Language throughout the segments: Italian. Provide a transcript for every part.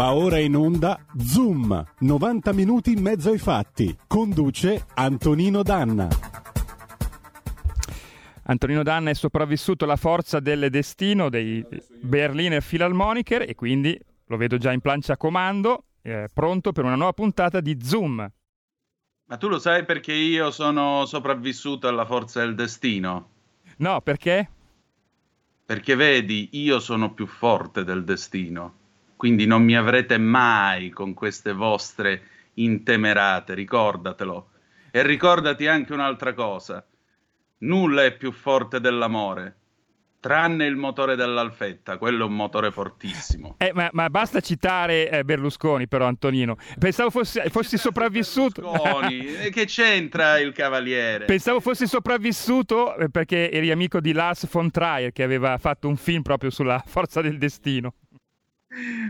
Va ora in onda Zoom, 90 minuti in mezzo ai fatti. Conduce Antonino Danna. Antonino Danna è sopravvissuto alla forza del destino dei Berliner Philharmoniker e quindi lo vedo già in plancia comando, eh, pronto per una nuova puntata di Zoom. Ma tu lo sai perché io sono sopravvissuto alla forza del destino? No, perché? Perché vedi, io sono più forte del destino, quindi non mi avrete mai con queste vostre intemerate, ricordatelo. E ricordati anche un'altra cosa, nulla è più forte dell'amore, tranne il motore dell'Alfetta, quello è un motore fortissimo. Eh, ma, ma, basta citare eh, Berlusconi, però, Antonino. Pensavo fossi, fossi sopravvissuto. Berlusconi, che c'entra il cavaliere? Pensavo fossi sopravvissuto eh, perché eri amico di Lars von Trier, che aveva fatto un film proprio sulla forza del destino.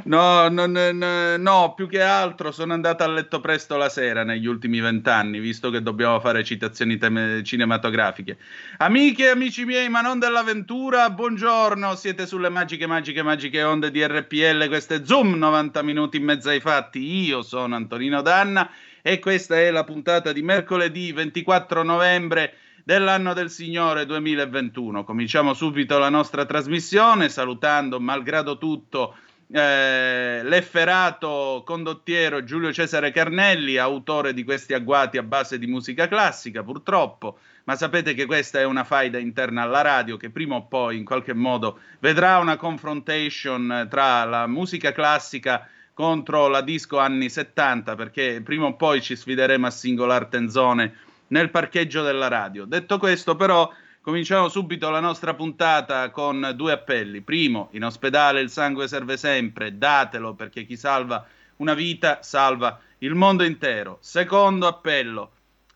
No, no, no, no, più che altro sono andato a letto presto la sera negli ultimi vent'anni, visto che dobbiamo fare citazioni tem- cinematografiche. Amiche e amici miei, ma non dell'avventura, buongiorno, siete sulle magiche, magiche, magiche onde di RPL, questo è Zoom, 90 minuti in mezzo ai fatti. Io sono Antonino Danna e questa è la puntata di mercoledì 24 novembre dell'anno del Signore 2021. Cominciamo subito la nostra trasmissione salutando, malgrado tutto, eh, l'efferato condottiero Giulio Cesare Carnelli, autore di questi agguati a base di musica classica, purtroppo, ma sapete che questa è una faida interna alla radio che prima o poi in qualche modo vedrà una confrontation tra la musica classica contro la disco anni 70, perché prima o poi ci sfideremo a singolar tenzone nel parcheggio della radio. Detto questo, però, Cominciamo subito la nostra puntata con due appelli. Primo, in ospedale il sangue serve sempre, datelo perché chi salva una vita salva il mondo intero. Secondo appello,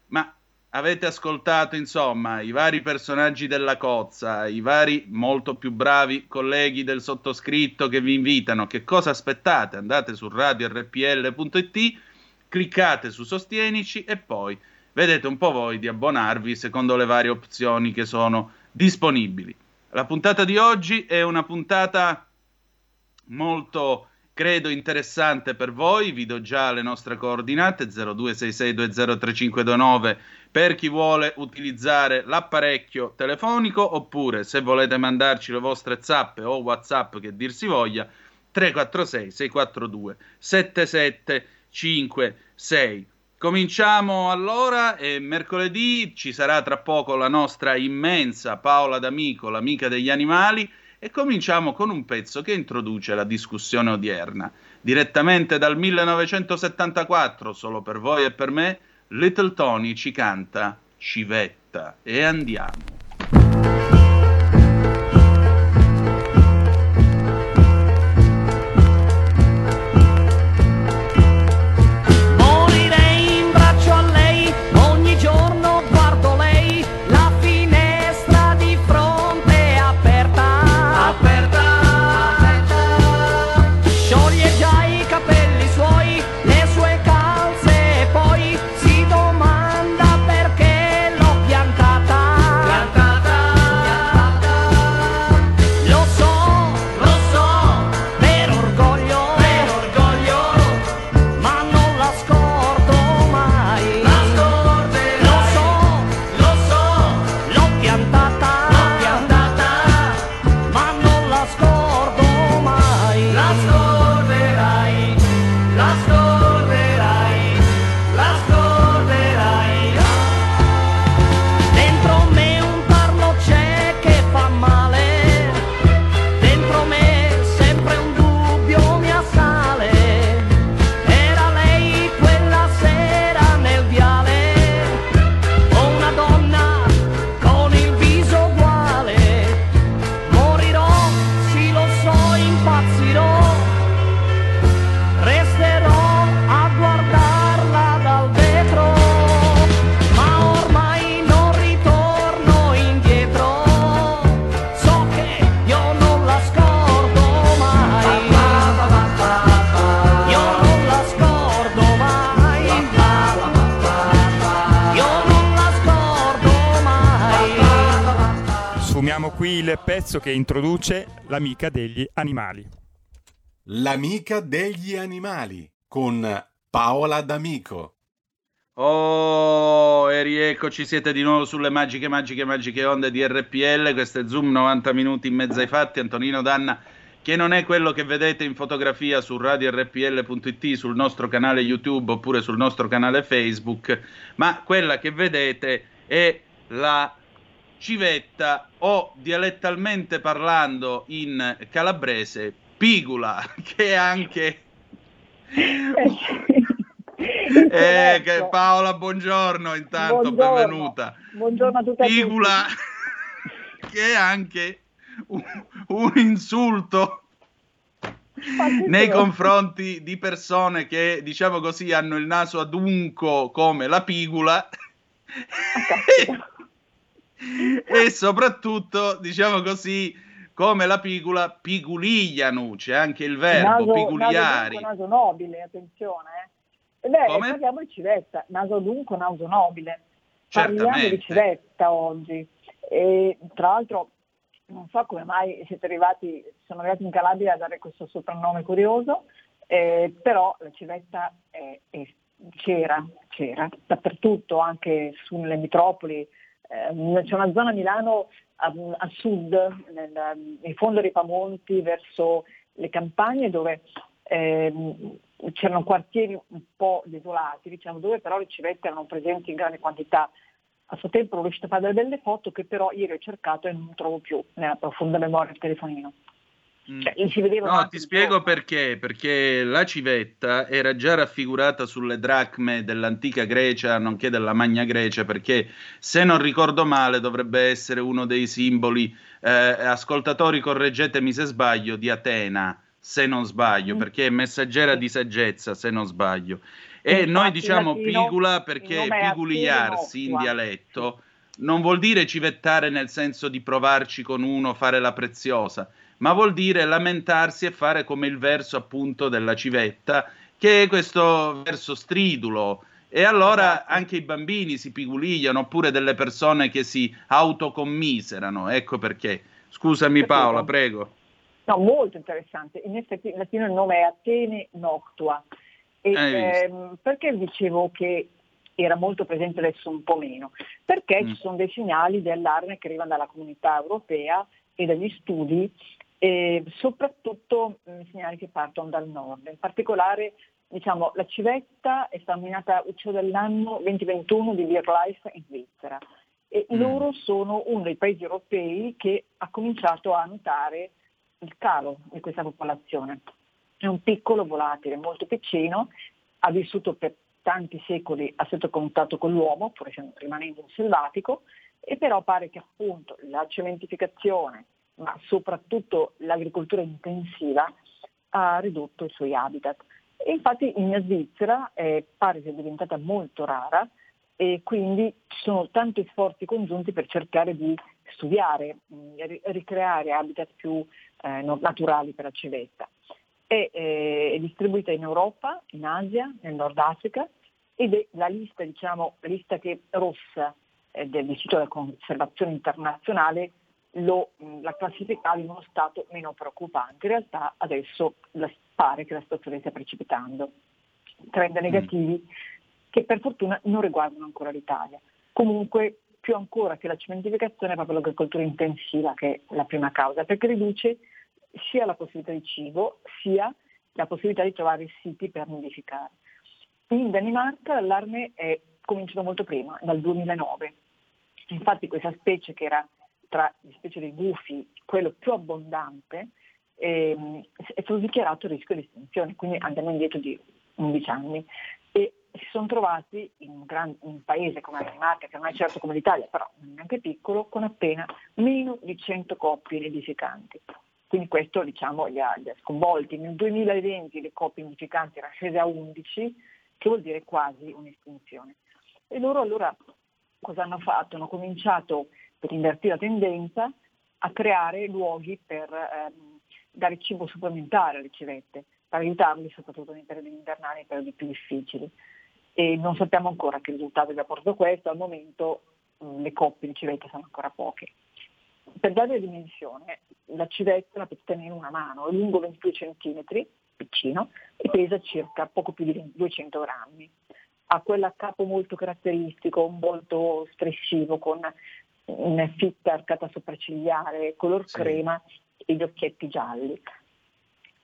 ma avete ascoltato insomma i vari personaggi della cozza, i vari molto più bravi colleghi del sottoscritto che vi invitano. Che cosa aspettate? Andate su radiorpl.it, cliccate su Sostienici e poi vedete un po' voi di abbonarvi secondo le varie opzioni che sono disponibili. La puntata di oggi è una puntata molto, credo, interessante per voi. Vi do già le nostre coordinate 0266203529 per chi vuole utilizzare l'apparecchio telefonico oppure se volete mandarci le vostre zappe o WhatsApp che dir si voglia 346 642 7756. Cominciamo allora, e mercoledì ci sarà tra poco la nostra immensa Paola D'Amico, l'amica degli animali, e cominciamo con un pezzo che introduce la discussione odierna. Direttamente dal 1974, solo per voi e per me, Little Tony ci canta Civetta e andiamo. Il pezzo che introduce l'amica degli animali. L'amica degli animali con Paola D'Amico. Oh, e rieccoci, siete di nuovo sulle magiche, magiche, magiche onde di RPL. Questo è Zoom 90 minuti in mezzo ai fatti. Antonino Danna, che non è quello che vedete in fotografia su radiorpl.it, sul nostro canale YouTube oppure sul nostro canale Facebook, ma quella che vedete è la civetta o dialettalmente parlando in calabrese pigula, che è anche... eh, che Paola, buongiorno intanto, buongiorno. benvenuta. Buongiorno a tutti. Pigula, che è anche un, un insulto nei confronti di persone che, diciamo così, hanno il naso adunco come la pigula. E soprattutto, diciamo così, come la pigula, piguligliano, c'è anche il verbo, naso, piguliari. Naso, naso nobile, attenzione. Eh. Beh, come? parliamo di civetta, naso dunque, naso nobile. Certamente. Parliamo di civetta oggi. E, tra l'altro, non so come mai siete arrivati, sono arrivati in Calabria a dare questo soprannome curioso, eh, però la civetta è, è, c'era, c'era dappertutto, anche sulle metropoli, eh, c'è una zona a Milano a, a sud, nel, in fondo dei Pamonti, verso le campagne, dove eh, c'erano quartieri un po' desolati, diciamo, dove però le civette erano presenti in grande quantità. A suo tempo ho riuscito a fare delle belle foto che però ieri ho cercato e non trovo più nella profonda memoria del telefonino. Mm. Cioè, no, ti spiego perché, perché la civetta era già raffigurata sulle dracme dell'antica Grecia, nonché della Magna Grecia, perché se non ricordo male dovrebbe essere uno dei simboli, eh, ascoltatori correggetemi se sbaglio, di Atena, se non sbaglio, mm. perché è messaggera di saggezza, se non sbaglio. E Infatti, noi diciamo latino, pigula perché piguliarsi in dialetto non vuol dire civettare nel senso di provarci con uno, fare la preziosa ma vuol dire lamentarsi e fare come il verso appunto della civetta, che è questo verso stridulo. E allora esatto. anche i bambini si piguligliano, oppure delle persone che si autocommiserano. Ecco perché. Scusami Paola, prego. No, molto interessante. In effetti in latino il nome è Atene Noctua. E, ehm, perché dicevo che era molto presente adesso un po' meno? Perché mm. ci sono dei segnali di allarme che arrivano dalla comunità europea e dagli studi e soprattutto mh, mm, segnali che partono dal nord. In particolare diciamo, la civetta è stata nominata uccello dell'anno 2021 di BirdLife in Svizzera e mm. loro sono uno dei paesi europei che ha cominciato a notare il calo di questa popolazione. È un piccolo volatile, molto piccino, ha vissuto per tanti secoli a stretto contatto con l'uomo, pur rimanendo un selvatico, e però pare che appunto la cementificazione, ma soprattutto l'agricoltura intensiva ha ridotto i suoi habitat. E infatti in Svizzera eh, pare sia diventata molto rara e quindi ci sono tanti sforzi congiunti per cercare di studiare, mh, ricreare habitat più eh, naturali per la civetta. È, eh, è, distribuita in Europa, in Asia, nel Nord Africa ed è la lista, diciamo, la lista che rossa eh, dell'Istituto della Conservazione Internazionale lo, la classificava in uno stato meno preoccupante. In realtà adesso pare che la situazione stia precipitando. Trend mm. negativi mm. che per fortuna non riguardano ancora l'Italia. Comunque più ancora che la cementificazione è proprio l'agricoltura intensiva che è la prima causa, perché riduce sia la possibilità di cibo sia la possibilità di trovare siti per nidificare. In Danimarca l'allarme è cominciato molto prima, dal 2009. Infatti questa specie che era tra le specie dei gufi quello più abbondante, ehm, è stato dichiarato rischio di estinzione, quindi andiamo indietro di 11 anni. E si sono trovati in un, gran, un paese come la Danimarca, che non è certo come l'Italia, però neanche piccolo, con appena meno di 100 coppie nidificanti. Quindi questo diciamo, li, ha, li ha sconvolti. Nel 2020 le coppie nidificanti erano scese a 11, che vuol dire quasi un'estinzione. E loro allora cosa hanno fatto? Hanno cominciato per invertire la tendenza, a creare luoghi per ehm, dare cibo supplementare alle civette, per aiutarli soprattutto nei periodi invernali, nei periodi più difficili. E non sappiamo ancora che risultato abbia portato questo, al momento mh, le coppie di civette sono ancora poche. per dare la dimensione, la civetta la potete tenere in una mano, è lungo 22 cm, piccino, e pesa circa poco più di 200 grammi. Ha quel capo molto caratteristico, molto espressivo, con una fitta arcata sopraccigliare, color sì. crema e gli occhietti gialli.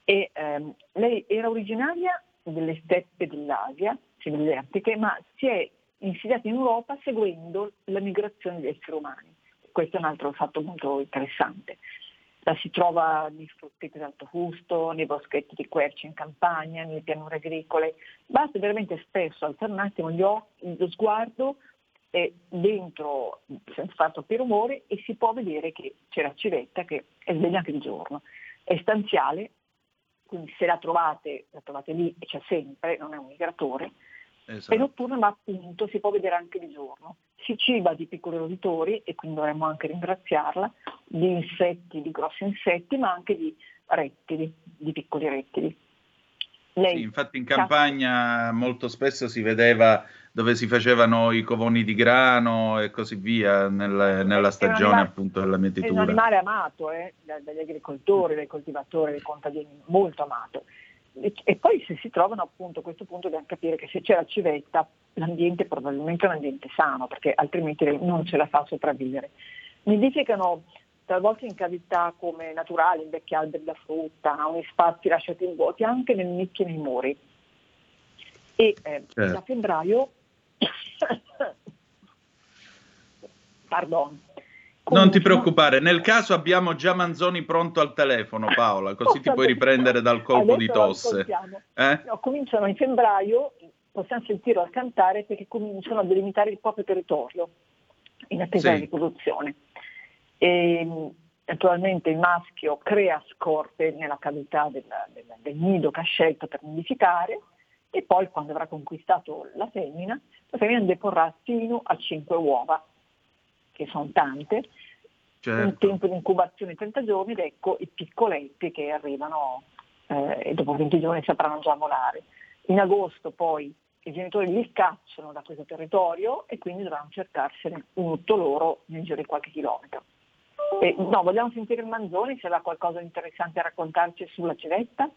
E, ehm, lei era originaria delle steppe dell'Asia, desertiche, ma si è insediata in Europa seguendo la migrazione degli esseri umani. Questo è un altro fatto molto interessante. La si trova nei frutti di alto gusto, nei boschetti di querci in campagna, nelle pianure agricole. Basta veramente spesso alzare un occhi, lo sguardo e dentro, senza far troppi rumori, e si può vedere che c'è la civetta che è sveglia anche di giorno. È stanziale, quindi se la trovate, la trovate lì e c'è sempre, non è un migratore, esatto. è notturna ma appunto si può vedere anche di giorno. Si ciba di piccoli roditori e quindi dovremmo anche ringraziarla, di insetti, di grossi insetti, ma anche di rettili, di piccoli rettili. Lei sì, infatti in campagna molto spesso si vedeva dove si facevano i covoni di grano e così via nel, nella stagione animale, appunto della mietitura. È un animale amato eh, dagli agricoltori, dai coltivatori, dai contadini, molto amato. E, e, poi se si trovano appunto a questo punto dobbiamo capire che se c'è la civetta l'ambiente probabilmente è un ambiente sano perché altrimenti non ce la fa sopravvivere. Nidificano talvolta in cavità come naturali, in vecchi alberi da frutta, in spazi lasciati in vuoti, anche nel nicchie nei muri. E eh, certo. da febbraio Pardon. Non ti preoccupare, nel caso abbiamo già Manzoni pronto al telefono, Paola, così ti puoi riprendere dal colpo di tosse. Eh? No, cominciano in febbraio, possiamo sentirlo al cantare perché cominciano a delimitare il proprio territorio in attesa sì. di riproduzione. E, naturalmente il maschio crea scorte nella cavità del, del, del nido che ha scelto per nidificare e poi quando avrà conquistato la femmina, la femmina deporrà fino a 5 uova, che sono tante, certo. un tempo di incubazione 30 giorni ed ecco i piccoletti che arrivano eh, e dopo 20 giorni sapranno già volare. In agosto poi i genitori li scacciano da questo territorio e quindi dovranno cercarsene un utto loro nel giro di qualche chilometro. E, no, vogliamo sentire il Manzoni se aveva qualcosa di interessante a raccontarci sulla civetta?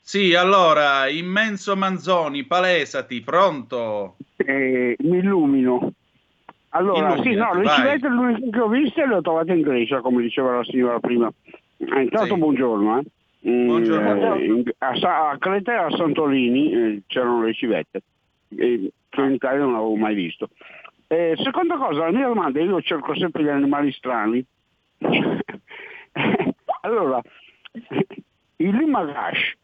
Sì, allora, immenso Manzoni, palesati, pronto? Eh, mi illumino. Allora, Illuminati, sì, no, le civette l'unico che ho viste le ho trovate in Grecia, come diceva la signora prima. Eh, intanto sì. buongiorno, eh. Mm, buongiorno. Eh, a, a Creta e a Santolini eh, c'erano le civette, che in Italia non avevo mai visto. Eh, seconda cosa, la mia domanda, io cerco sempre gli animali strani. allora, il limagash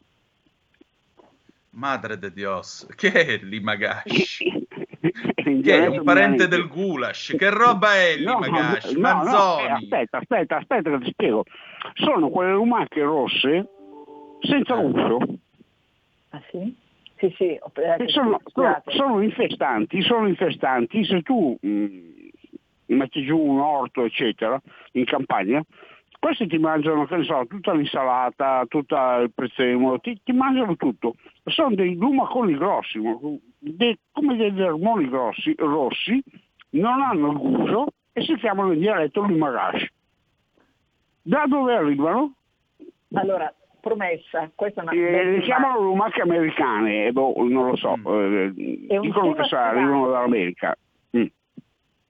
Madre de Dios, che è l'imagash? che è un parente del goulash? Che roba è l'imagash? No, no, no, eh, aspetta, aspetta, aspetta che ti spiego. Sono quelle lumache rosse senza eh. uso. Ah sì? Sì, sì. Sono, sono, sono, infestanti, sono infestanti. Se tu mh, mm, metti giù un orto, eccetera, in campagna, questi ti mangiano, che ne so, tutta l'insalata, tutto il prezzemolo, ti, ti, mangiano tutto. Sono dei lumaconi grossi, dei, come degli ormoni grossi, rossi, non hanno il gusto e si chiamano in dialetto lumagash. Da dove arrivano? Allora, promessa, questa è una... Eh, li chiamano lumache americane, boh, non lo so, mm. eh, dicono che sa, arrivano dall'America. Mm.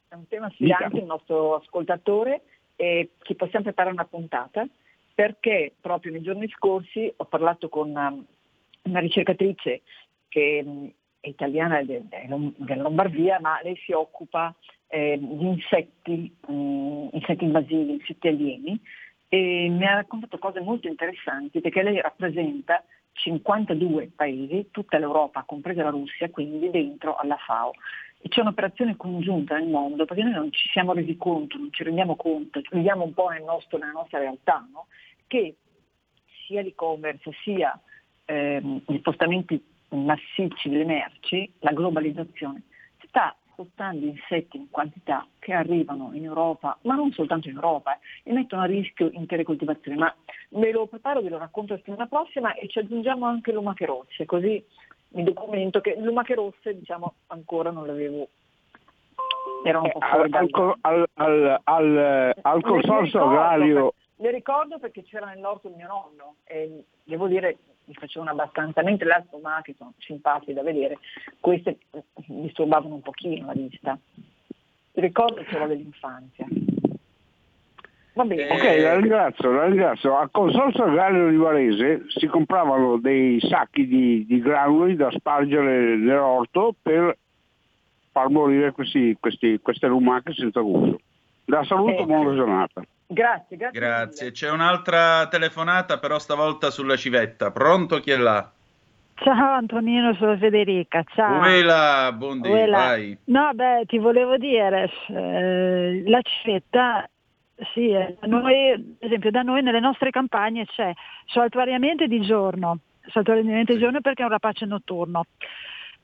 È un tema sfidante il nostro ascoltatore e che possiamo preparare una puntata perché proprio nei giorni scorsi ho parlato con una, una ricercatrice che mm, è italiana della Lombardia, ma lei si occupa eh, di insetti, mh, mm, insetti invasivi, insetti alieni, e mi ha raccontato cose molto interessanti perché lei rappresenta 52 paesi, tutta l'Europa, compresa la Russia, quindi dentro alla FAO e c'è un'operazione congiunta nel mondo perché noi non ci siamo resi conto, non ci rendiamo conto, viviamo un po' nel nostro, nella nostra realtà, no? che sia l'e-commerce sia ehm, gli spostamenti massicci delle merci, la globalizzazione, sta spostando insetti in quantità che arrivano in Europa, ma non soltanto in Europa, eh, e mettono a rischio intere coltivazioni. Ma ve lo preparo, ve lo racconto la settimana prossima e ci aggiungiamo anche l'umache rosse, così mi documento che lumache rosse diciamo ancora non le avevo Era un po' fuori al, al, al, al, al consorzio agrario... Le ricordo perché c'era nell'orto il mio nonno e devo dire mi facevano abbastanza, mentre le altre che sono simpatiche da vedere, queste disturbavano un pochino la vista. Ricordo solo dell'infanzia. Va bene. Ok, la ringrazio, la ringrazio. Al consorzio agrario di Varese si compravano dei sacchi di, di granuli da spargere nell'orto per far morire questi, questi, queste lumache senza gusto. Da saluto, eh, buona giornata. Grazie, grazie. Grazie. C'è un'altra telefonata, però stavolta sulla civetta. Pronto chi è là? Ciao Antonino, sono Federica. Ciao. Uela, buondì, vai. No, beh, ti volevo dire, eh, la civetta, sì, eh, noi, ad esempio da noi nelle nostre campagne c'è saltuariamente di giorno, saltuariamente di giorno perché è un rapace notturno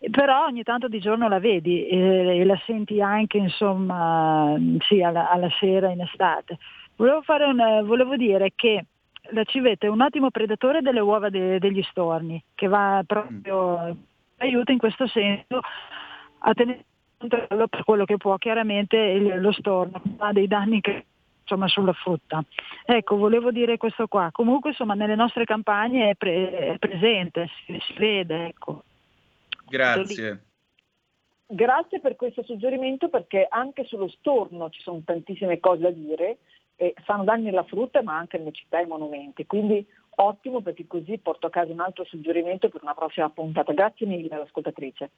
però ogni tanto di giorno la vedi e, e la senti anche insomma sì, alla, alla, sera in estate. Volevo, un, volevo, dire che la civetta è un ottimo predatore delle uova de, degli storni, che va proprio, mm. aiuta in questo senso a tenere controllo per quello che può chiaramente lo storno, ha dei danni che insomma, sulla frutta. Ecco, volevo dire questo qua. Comunque insomma nelle nostre campagne è, pre, è presente, si, si vede. Ecco. Grazie. Grazie per questo suggerimento perché anche sullo storno ci sono tantissime cose da dire e fanno danni alla frutta ma anche alle città e ai monumenti. Quindi ottimo perché così porto a casa un altro suggerimento per una prossima puntata. Grazie mille all'ascoltatrice.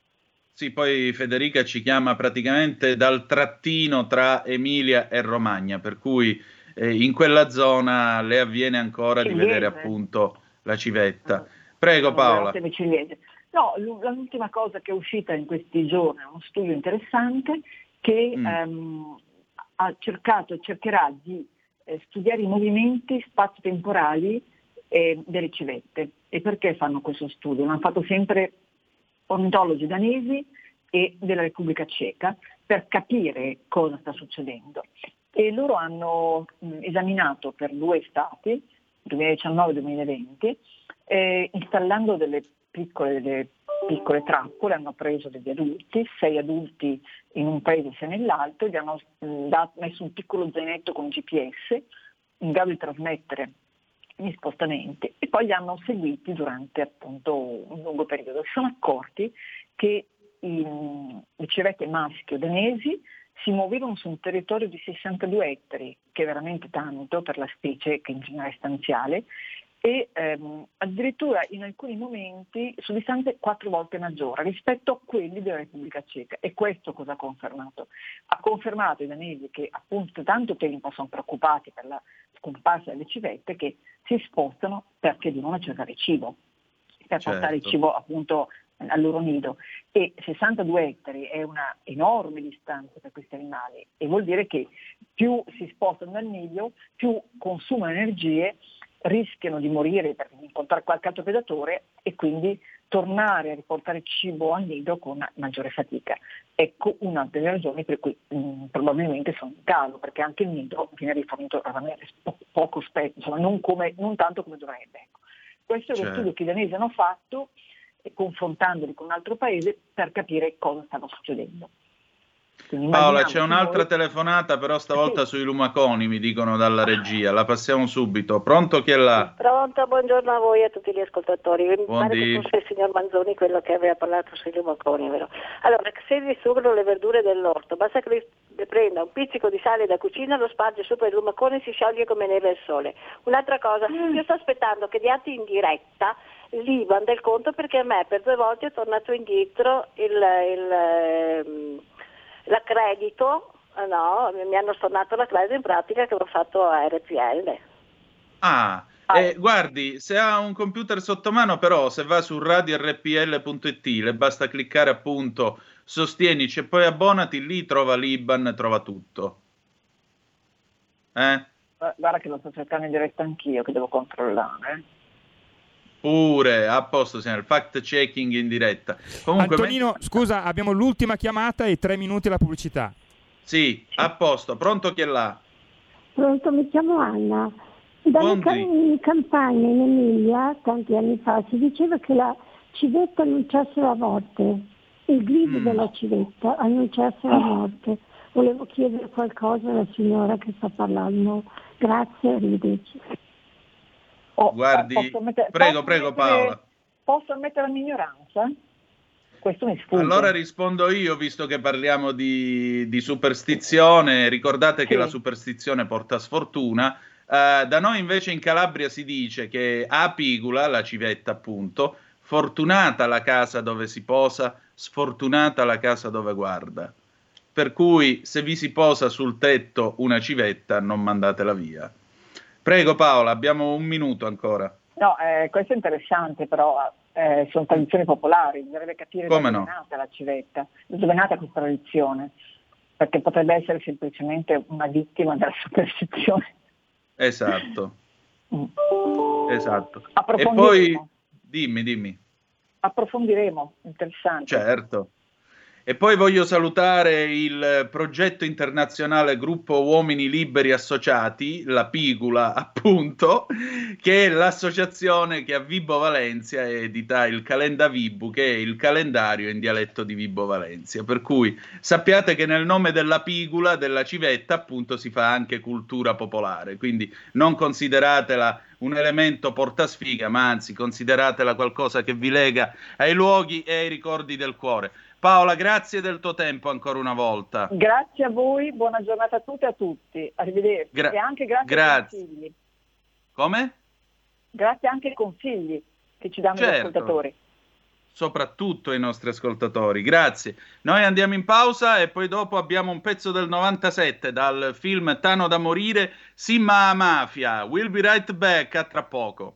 Sì, poi Federica ci chiama praticamente dal trattino tra Emilia e Romagna, per cui eh, in quella zona le avviene ancora Cilliese. di vedere appunto la civetta. Ah. Prego Paola. No, l'ultima cosa che è uscita in questi giorni è uno studio interessante che mm. ehm, ha cercato e cercherà di eh, studiare i movimenti spazio-temporali eh, delle civette. E perché fanno questo studio? L'hanno fatto sempre ornitologi danesi e della Repubblica Ceca per capire cosa sta succedendo. E loro hanno mh, esaminato per due stati, 2019-2020, eh, installando delle piccole, delle piccole trappole, hanno preso degli adulti, sei adulti in un paese e sei nell'altro, gli hanno mm, dato, messo un piccolo zainetto con GPS in grado di trasmettere gli spostamenti e poi li hanno seguiti durante appunto un lungo periodo. Si sono accorti che i, le civette maschio danesi si muovevano su un territorio di 62 ettari, che è veramente tanto per la specie che in genere è stanziale, e ehm, addirittura in alcuni momenti su distanze quattro volte maggiori rispetto a quelli della Repubblica Ceca. E questo cosa ha confermato? Ha confermato i danesi che appunto tanto tempo sono preoccupati per la scomparsa delle civette che si spostano perché devono cercare cibo, per certo. portare il cibo appunto al loro nido e 62 ettari è una enorme distanza per questi animali e vuol dire che più si spostano dal nido, più consumano energie rischiano di morire per incontrare qualche altro predatore e quindi tornare a riportare cibo al nido con maggiore fatica. Ecco una delle ragioni per cui mh, mm, probabilmente sono in calo, perché anche il nido viene rifornito po- poco spesso, insomma non, come, non, tanto come dovrebbe. Ecco. Questo è lo certo. studio che i danesi hanno fatto, confrontandoli con un altro paese, per capire cosa stava succedendo. Paola, c'è un'altra voi... telefonata, però stavolta sì. sui lumaconi, mi dicono dalla regia. La passiamo subito. Pronto chi è là? Pronto, buongiorno a voi e a tutti gli ascoltatori. Mi Buondì. pare che fosse il signor Manzoni quello che aveva parlato sui lumaconi, vero? Allora, se distruggono le verdure dell'orto, basta che le prenda un pizzico di sale da cucina, lo sparge sopra il lumacone e si scioglie come neve al sole. Un'altra cosa, mm. io sto aspettando che diate in diretta l'IBAN del conto perché a me per due volte è tornato indietro il... il ehm, l'accredito, eh, no, mi hanno stornato la classe in pratica che avevo fatto a RPL. Ah, ah. Eh, guardi, se ha un computer sotto mano, però, se va su radiorpl.it, le basta cliccare appunto sostienici e poi abbonati, lì trova l'IBAN, trova tutto. Eh? Guarda che lo sto cercando in diretta anch'io, che devo controllare. Pure, a posto, signore, fact checking in diretta. Comunque, Antonino, me... scusa, abbiamo l'ultima chiamata e tre minuti la pubblicità. Sì, a posto. Pronto chi è là? Pronto, mi chiamo Anna. Dalle cam- campagne in Emilia, tanti anni fa, si diceva che la civetta annunciasse la morte, il grido mm. della civetta annunciasse la morte. volevo chiedere qualcosa alla signora che sta parlando. Grazie, arrivederci. Oh, Guardi, mettere, prego, prego mettere, Paola. Posso ammettere la mia ignoranza? Questo mi sfugge. Allora rispondo io, visto che parliamo di, di superstizione. Ricordate sì. che la superstizione porta sfortuna. Uh, da noi invece in Calabria si dice che a Pigula, la civetta appunto, fortunata la casa dove si posa, sfortunata la casa dove guarda. Per cui se vi si posa sul tetto una civetta, non mandatela via. Prego Paola, abbiamo un minuto ancora. No, eh, questo è interessante, però eh, sono tradizioni popolari, bisognerebbe capire Come dove no? è nata la civetta, dove è nata questa tradizione, perché potrebbe essere semplicemente una vittima della superstizione. Esatto. Mm. Esatto. E poi dimmi, dimmi. Approfondiremo, interessante. Certo. E poi voglio salutare il progetto internazionale Gruppo Uomini Liberi Associati, la Pigula appunto, che è l'associazione che a Vibo Valencia edita il Calenda Vibu, che è il calendario in dialetto di Vibo Valencia. Per cui sappiate che nel nome della Pigula, della civetta, appunto si fa anche cultura popolare, quindi non consideratela un elemento portasfiga, ma anzi consideratela qualcosa che vi lega ai luoghi e ai ricordi del cuore. Paola, grazie del tuo tempo ancora una volta. Grazie a voi, buona giornata a tutte e a tutti. Arrivederci. Gra- e anche grazie, grazie. ai consigli. Come? Grazie anche ai consigli che ci danno certo. gli ascoltatori. Soprattutto ai nostri ascoltatori. Grazie. Noi andiamo in pausa e poi dopo abbiamo un pezzo del 97 dal film Tano da morire, Simma Mafia. We'll be right back a tra poco.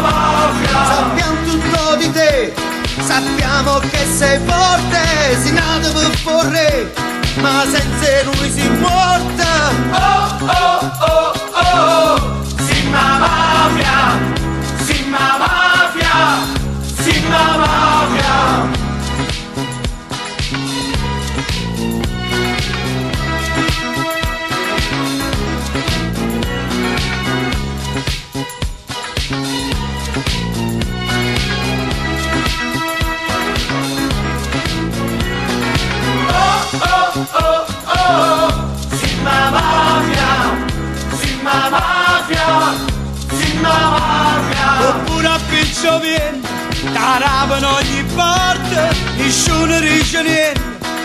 Mafia. Sappiamo tutto di te, sappiamo che sei forte, si nato per porre, ma senza lui si morta. Oh, oh, oh, oh, Simma Mafia, Simma Mafia, Simma Mafia. Simma Mafia. Oppure a piccio viene, taravano ogni parte, nessuno dice niente,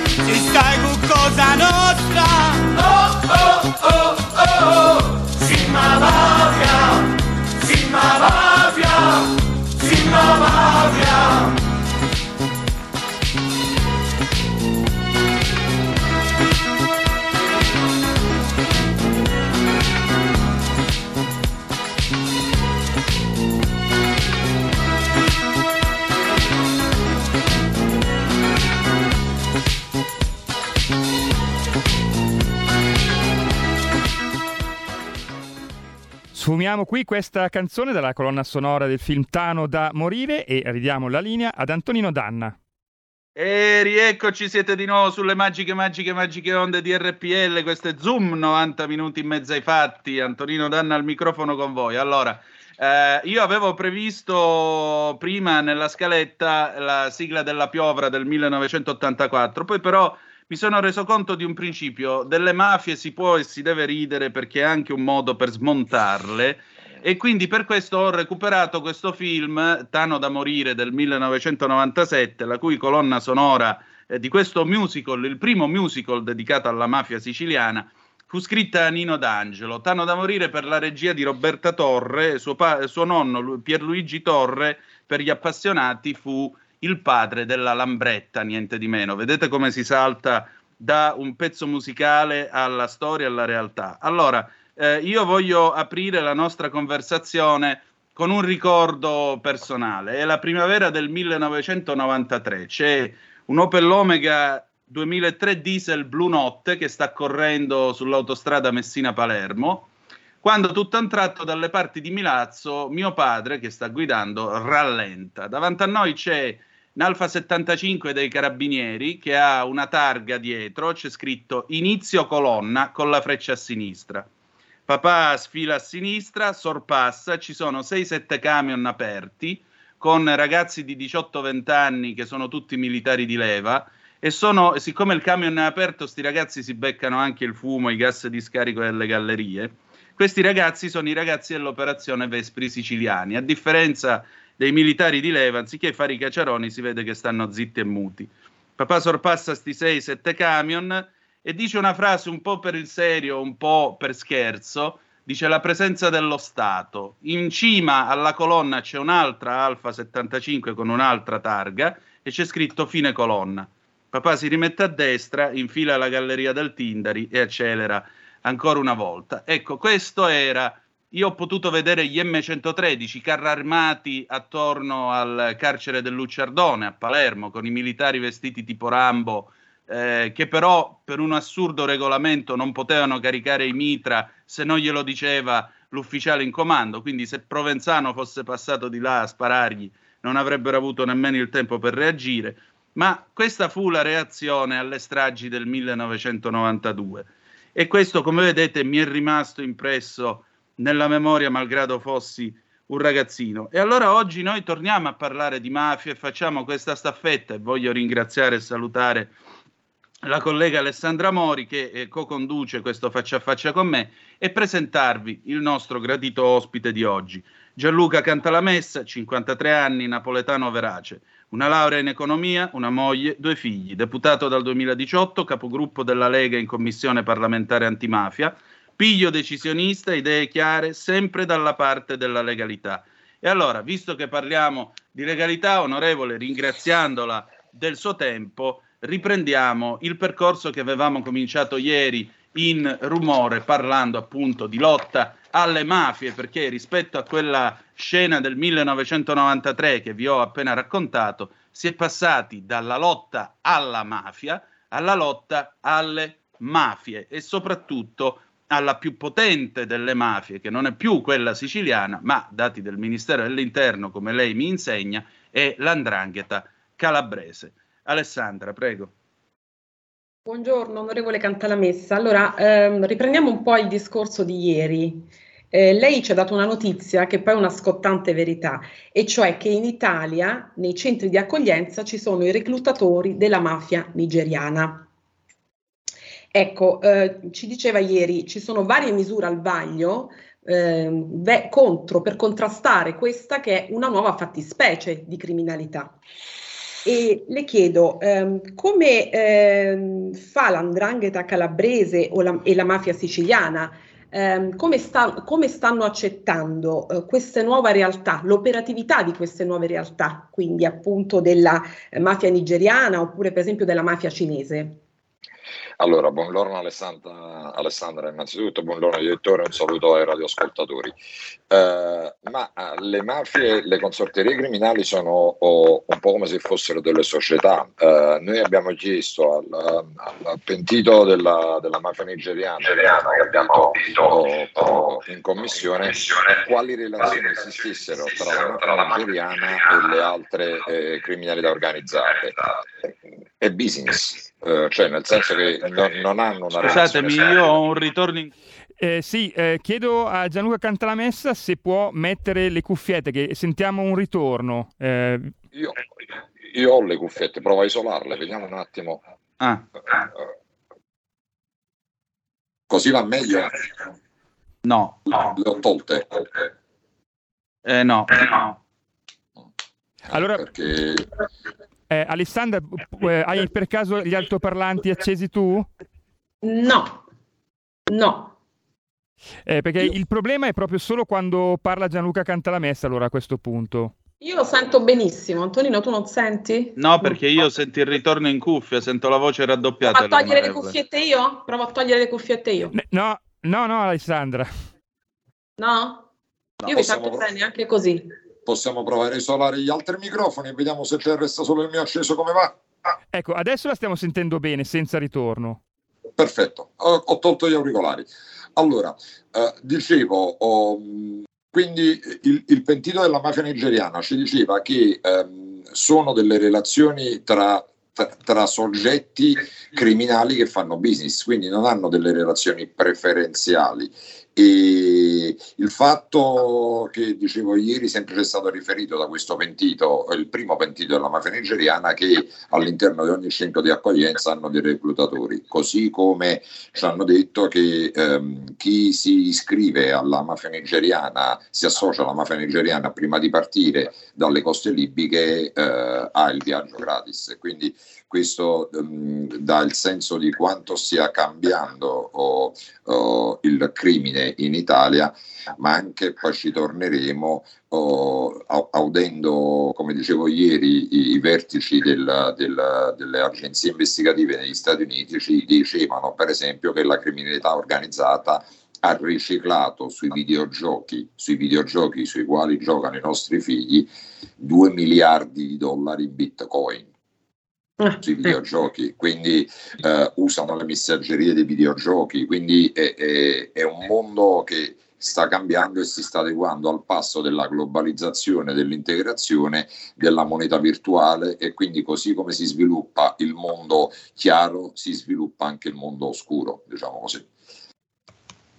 si stai con cosa nostra. Oh, oh, oh, oh, Simma Mafia, Simma Mafia, Simma Mafia. Sfumiamo qui questa canzone dalla colonna sonora del film Tano da morire e ridiamo la linea ad Antonino Danna. E rieccoci, siete di nuovo sulle magiche, magiche, magiche onde di RPL. Questo è Zoom, 90 minuti in mezzo ai fatti. Antonino Danna al microfono con voi. Allora, eh, io avevo previsto prima nella scaletta la sigla della piovra del 1984, poi però mi sono reso conto di un principio. Delle mafie si può e si deve ridere perché è anche un modo per smontarle e quindi per questo ho recuperato questo film Tano da morire del 1997, la cui colonna sonora eh, di questo musical, il primo musical dedicato alla mafia siciliana, fu scritta da Nino D'Angelo. Tano da morire per la regia di Roberta Torre, suo, pa- suo nonno Pierluigi Torre per gli appassionati fu il padre della Lambretta, niente di meno. Vedete come si salta da un pezzo musicale alla storia alla realtà. Allora, eh, io voglio aprire la nostra conversazione con un ricordo personale. È la primavera del 1993. C'è un Opel Omega 2003 diesel blu notte che sta correndo sull'autostrada Messina-Palermo. Quando tutto a un tratto dalle parti di Milazzo, mio padre che sta guidando rallenta. Davanti a noi c'è un Alfa 75 dei carabinieri che ha una targa dietro, c'è scritto inizio colonna con la freccia a sinistra. Papà sfila a sinistra, sorpassa, ci sono 6-7 camion aperti con ragazzi di 18-20 anni che sono tutti militari di leva e sono, siccome il camion è aperto, questi ragazzi si beccano anche il fumo, i gas di scarico delle gallerie. Questi ragazzi sono i ragazzi dell'operazione Vespri siciliani, a differenza dei militari di leva, anziché fare i cacciaroni, si vede che stanno zitti e muti. Papà sorpassa sti 6-7 camion e dice una frase un po' per il serio, un po' per scherzo, dice la presenza dello Stato. In cima alla colonna c'è un'altra Alfa 75 con un'altra targa e c'è scritto fine colonna. Papà si rimette a destra, infila la galleria del Tindari e accelera ancora una volta. Ecco, questo era. Io ho potuto vedere gli M113, carri armati attorno al carcere del Lucciardone a Palermo, con i militari vestiti tipo Rambo eh, che però per un assurdo regolamento non potevano caricare i mitra se non glielo diceva l'ufficiale in comando, quindi se Provenzano fosse passato di là a sparargli non avrebbero avuto nemmeno il tempo per reagire, ma questa fu la reazione alle stragi del 1992 e questo come vedete mi è rimasto impresso nella memoria malgrado fossi un ragazzino. E allora oggi noi torniamo a parlare di mafia e facciamo questa staffetta e voglio ringraziare e salutare la collega Alessandra Mori che eh, co-conduce questo faccia a faccia con me e presentarvi il nostro gradito ospite di oggi. Gianluca Cantalamessa, 53 anni, napoletano verace, una laurea in economia, una moglie, due figli, deputato dal 2018, capogruppo della Lega in commissione parlamentare antimafia, piglio decisionista, idee chiare, sempre dalla parte della legalità. E allora, visto che parliamo di legalità, onorevole, ringraziandola del suo tempo, riprendiamo il percorso che avevamo cominciato ieri in rumore parlando appunto di lotta alle mafie perché rispetto a quella scena del 1993 che vi ho appena raccontato si è passati dalla lotta alla mafia alla lotta alle mafie e soprattutto alla più potente delle mafie che non è più quella siciliana ma dati del Ministero dell'Interno come lei mi insegna è l'andrangheta calabrese Alessandra, prego. Buongiorno, onorevole Cantalamessa. Allora, ehm, riprendiamo un po' il discorso di ieri. Eh, lei ci ha dato una notizia che poi è una scottante verità, e cioè che in Italia, nei centri di accoglienza, ci sono i reclutatori della mafia nigeriana. Ecco, eh, ci diceva ieri, ci sono varie misure al vaglio eh, contro, per contrastare questa che è una nuova fattispecie di criminalità. E le chiedo ehm, come ehm, fa l'andrangheta calabrese la, e la mafia siciliana? Ehm, come, sta, come, stanno accettando eh, queste nuove realtà, l'operatività di queste nuove realtà, quindi appunto della eh, mafia nigeriana oppure per esempio della mafia cinese? Allora, buongiorno Alessandra, Alessandra, innanzitutto buongiorno direttore, un saluto ai radioascoltatori. Eh, ma eh, le mafie, le consorterie criminali sono oh, un po' come se fossero delle società. Eh, noi abbiamo chiesto al, al pentito della, della, mafia nigeriana, nigeriana che abbiamo visto oh, oh, in commissione, quali relazioni esistessero tra la mafia nigeriana e le altre eh, criminalità organizzate. È business eh, cioè nel senso che non, non hanno una Scusatemi, io ho un ritorno in... Eh, sì, eh, chiedo a Gianluca Cantalamessa se può mettere le cuffiette, che sentiamo un ritorno. Eh... Io, io, ho le cuffiette, provo a isolarle, vediamo un attimo. Ah. Così va meglio? No. Le ho tolte? Eh no. no. Allora, perché eh, Alessandra, eh, hai per caso gli altoparlanti accesi tu? No, no. Eh, perché io... il problema è proprio solo quando parla Gianluca Cantalamessa, allora a questo punto. Io lo sento benissimo. Antonino, tu non senti? No, perché io sento il ritorno in cuffia, sento la voce raddoppiata. Provo a togliere le cuffiette io? Provo a togliere le cuffiette io. No, no, no, Alessandra. No? no io vi sento bene anche così possiamo provare a isolare gli altri microfoni e vediamo se c'è resta solo il mio acceso come va. Ecco, adesso la stiamo sentendo bene, senza ritorno. Perfetto, ho, ho tolto gli auricolari. Allora, eh, dicevo, oh, quindi il, il, pentito della mafia nigeriana ci diceva che ehm, sono delle relazioni tra tra soggetti criminali che fanno business, quindi non hanno delle relazioni preferenziali. E il fatto che dicevo ieri sempre c'è stato riferito da questo pentito, il primo pentito della mafia nigeriana, che all'interno di ogni centro di accoglienza hanno dei reclutatori, così come ci hanno detto che ehm, chi si iscrive alla mafia nigeriana, si associa alla mafia nigeriana prima di partire dalle coste libiche, eh, ha il viaggio gratis. Quindi questo um, dà il senso di quanto stia cambiando oh, oh, il crimine in Italia, ma anche poi ci torneremo oh, audendo, come dicevo ieri, i, vertici del, del, delle agenzie investigative negli Stati Uniti ci dicevano per esempio che la criminalità organizzata ha riciclato sui videogiochi, sui videogiochi sui quali giocano i nostri figli, 2 miliardi di dollari in bitcoin sui videogiochi, quindi eh, usano le messaggerie dei videogiochi, quindi è, è, è, un mondo che sta cambiando e si sta adeguando al passo della globalizzazione, dell'integrazione della moneta virtuale e quindi così come si sviluppa il mondo chiaro, si sviluppa anche il mondo oscuro, diciamo così.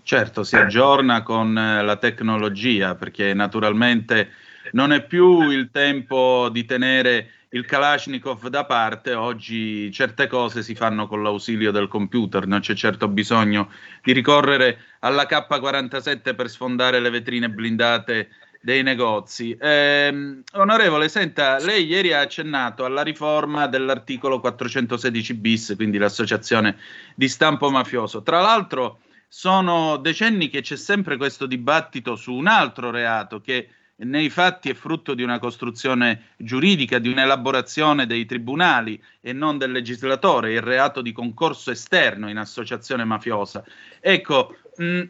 Certo, si aggiorna con eh, la tecnologia perché naturalmente non è più il tempo di tenere il Kalashnikov da parte, oggi certe cose si fanno con l'ausilio del computer, non c'è certo bisogno di ricorrere alla K47 per sfondare le vetrine blindate dei negozi. Eh, onorevole, senta, lei ieri ha accennato alla riforma dell'articolo 416 bis, quindi l'associazione di stampo mafioso. Tra l'altro sono decenni che c'è sempre questo dibattito su un altro reato che nei fatti è frutto di una costruzione giuridica, di un'elaborazione dei tribunali e non del legislatore, il reato di concorso esterno in associazione mafiosa. Ecco, mh,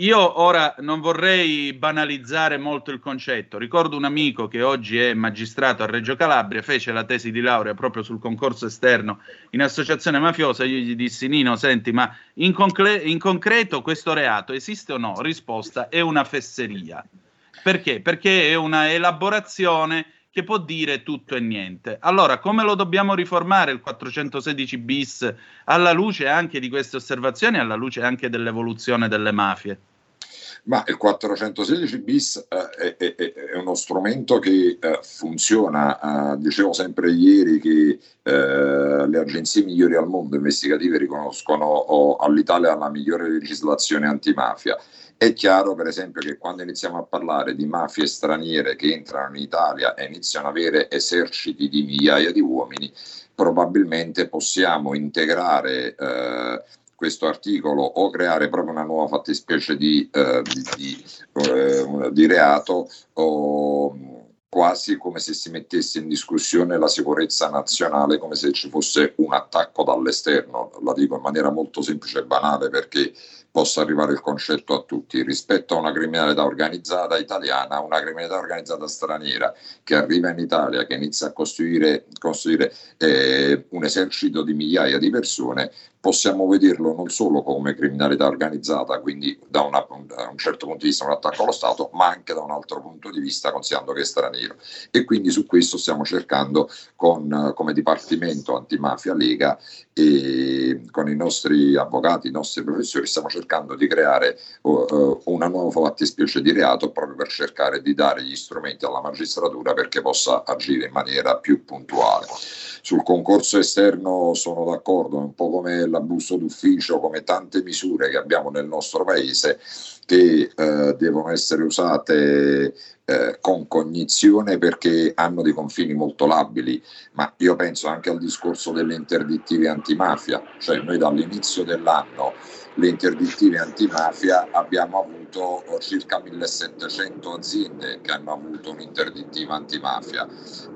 io ora non vorrei banalizzare molto il concetto. Ricordo un amico che oggi è magistrato a Reggio Calabria, fece la tesi di laurea proprio sul concorso esterno in associazione mafiosa. Io gli dissi: Nino, senti, ma in, concle- in concreto questo reato esiste o no? Risposta: è una fesseria. Perché? Perché è una elaborazione che può dire tutto e niente. Allora, come lo dobbiamo riformare il 416 bis alla luce anche di queste osservazioni, alla luce anche dell'evoluzione delle mafie? Ma il 416 bis eh, è, è, è, uno strumento che eh, funziona, eh, dicevo sempre ieri che eh, le agenzie migliori al mondo investigative riconoscono oh, all'Italia la migliore legislazione antimafia è chiaro, per esempio, che quando iniziamo a parlare di mafie straniere che entrano in Italia e iniziano ad avere eserciti di migliaia di uomini, probabilmente possiamo integrare eh, questo articolo o creare proprio una nuova fattispecie di, eh, di, di, eh, di reato o quasi come se si mettesse in discussione la sicurezza nazionale, come se ci fosse un attacco dall'esterno. La dico in maniera molto semplice e banale perché possa arrivare il concetto a tutti, rispetto a una criminalità organizzata italiana, una criminalità organizzata straniera che arriva in Italia, che inizia a costruire, costruire eh, un esercito di migliaia di persone, possiamo vederlo non solo come criminalità organizzata, quindi da, una, da, un certo punto di vista un attacco allo Stato, ma anche da un altro punto di vista considerando che è straniero. E quindi su questo stiamo cercando con, come Dipartimento Antimafia Lega e con i nostri avvocati, i nostri professori, stiamo cercando di creare uh, una nuova fattispecie di reato proprio per cercare di dare gli strumenti alla magistratura perché possa agire in maniera più puntuale. Sul concorso esterno sono d'accordo, è un po' come l'abuso d'ufficio, come tante misure che abbiamo nel nostro paese che eh, devono essere usate eh, con cognizione perché hanno dei confini molto labili, ma io penso anche al discorso delle interdittive antimafia, cioè noi dall'inizio dell'anno le interdittive antimafia abbiamo avuto circa 1700 aziende che hanno avuto un'interdittiva antimafia.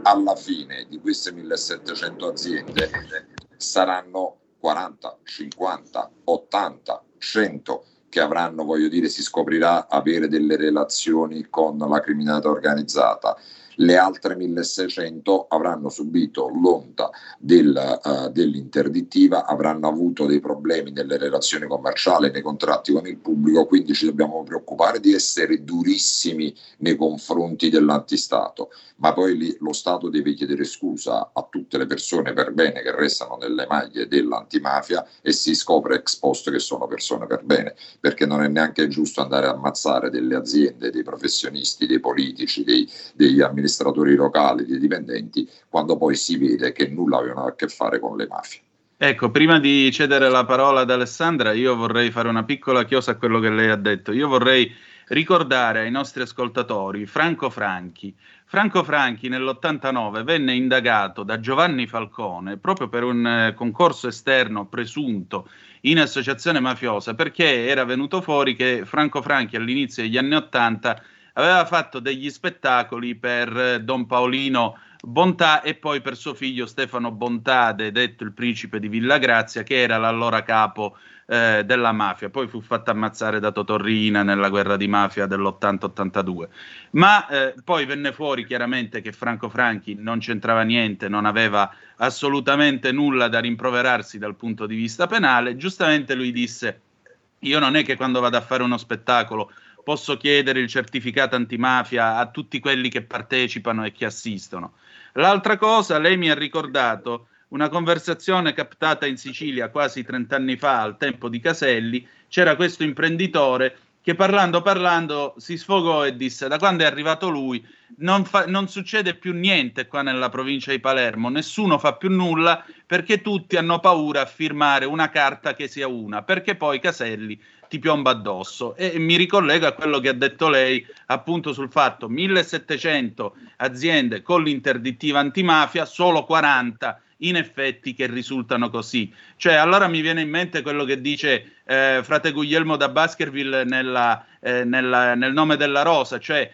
Alla fine di queste 1700 aziende saranno 40, 50, 80, 100 che avranno, voglio dire, si scoprirà avere delle relazioni con la criminalità organizzata le altre 1600 avranno subito l'onta del, uh, dell'interdittiva, avranno avuto dei problemi nelle relazioni commerciali, nei contratti con il pubblico, quindi ci dobbiamo preoccupare di essere durissimi nei confronti dell'antistato, ma poi lì lo Stato deve chiedere scusa a tutte le persone per bene che restano nelle maglie dell'antimafia e si scopre ex post che sono persone per bene, perché non è neanche giusto andare a ammazzare delle aziende, dei professionisti, dei politici, dei, degli amministratori amministratori locali, dei dipendenti, quando poi si vede che nulla avevano a che fare con le mafie. Ecco, prima di cedere la parola ad Alessandra, io vorrei fare una piccola chiosa a quello che lei ha detto. Io vorrei ricordare ai nostri ascoltatori Franco Franchi. Franco Franchi nell'89 venne indagato da Giovanni Falcone proprio per un eh, concorso esterno presunto in associazione mafiosa perché era venuto fuori che Franco Franchi all'inizio degli anni 80 aveva fatto degli spettacoli per eh, Don Paolino Bontà e poi per suo figlio Stefano Bontade, detto il principe di Villa Grazia, che era l'allora capo eh, della mafia. Poi fu fatto ammazzare da Totorrina nella guerra di mafia dell'80-82. Ma eh, poi venne fuori chiaramente che Franco Franchi non c'entrava niente, non aveva assolutamente nulla da rimproverarsi dal punto di vista penale. Giustamente lui disse: Io non è che quando vado a fare uno spettacolo posso chiedere il certificato antimafia a tutti quelli che partecipano e che assistono. L'altra cosa, lei mi ha ricordato una conversazione captata in Sicilia quasi 30 anni fa, al tempo di Caselli, c'era questo imprenditore che parlando parlando si sfogò e disse da quando è arrivato lui non, fa, non, succede più niente qua nella provincia di Palermo, nessuno fa più nulla perché tutti hanno paura a firmare una carta che sia una, perché poi Caselli ti piomba addosso. E mi ricollego a quello che ha detto lei appunto sul fatto 1700 aziende con l'interdittiva antimafia, solo 40 in effetti che risultano così. Cioè, allora mi viene in mente quello che dice eh, frate Guglielmo da Baskerville nella, eh, nella, nel nome della rosa, cioè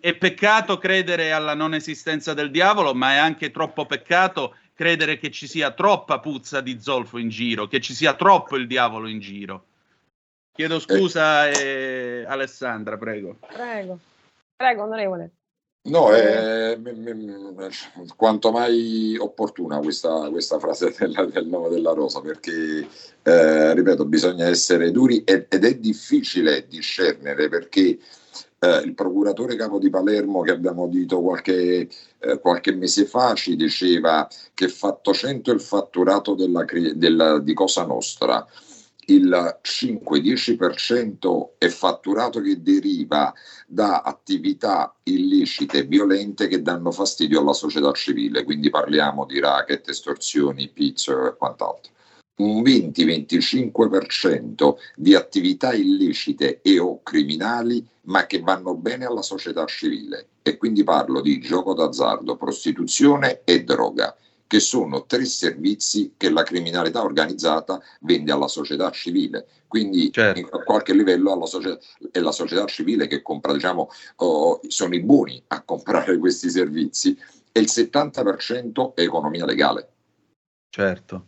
è peccato credere alla non esistenza del diavolo, ma è anche troppo peccato credere che ci sia troppa puzza di zolfo in giro, che ci sia troppo il diavolo in giro. Chiedo scusa, eh, Alessandra, prego. Prego, prego, onorevole. No, è quanto mai opportuna questa, questa frase della, del nome della rosa, perché, eh, ripeto, bisogna essere duri ed, ed è difficile discernere perché eh, il procuratore capo di Palermo che abbiamo udito qualche, eh, qualche mese fa ci diceva che fatto 100 il fatturato della, della, di Cosa Nostra, il 5-10% è fatturato che deriva da attività illecite e violente che danno fastidio alla società civile, quindi parliamo di racket, estorsioni, pizzo e quant'altro. Un 20-25% di attività illecite e o criminali, ma che vanno bene alla società civile. E quindi parlo di gioco d'azzardo, prostituzione e droga che sono tre servizi che la criminalità organizzata vende alla società civile. Quindi certo. a qualche livello società, è la società civile che compra, diciamo, oh, sono i buoni a comprare questi servizi e il 70% è economia legale. Certo.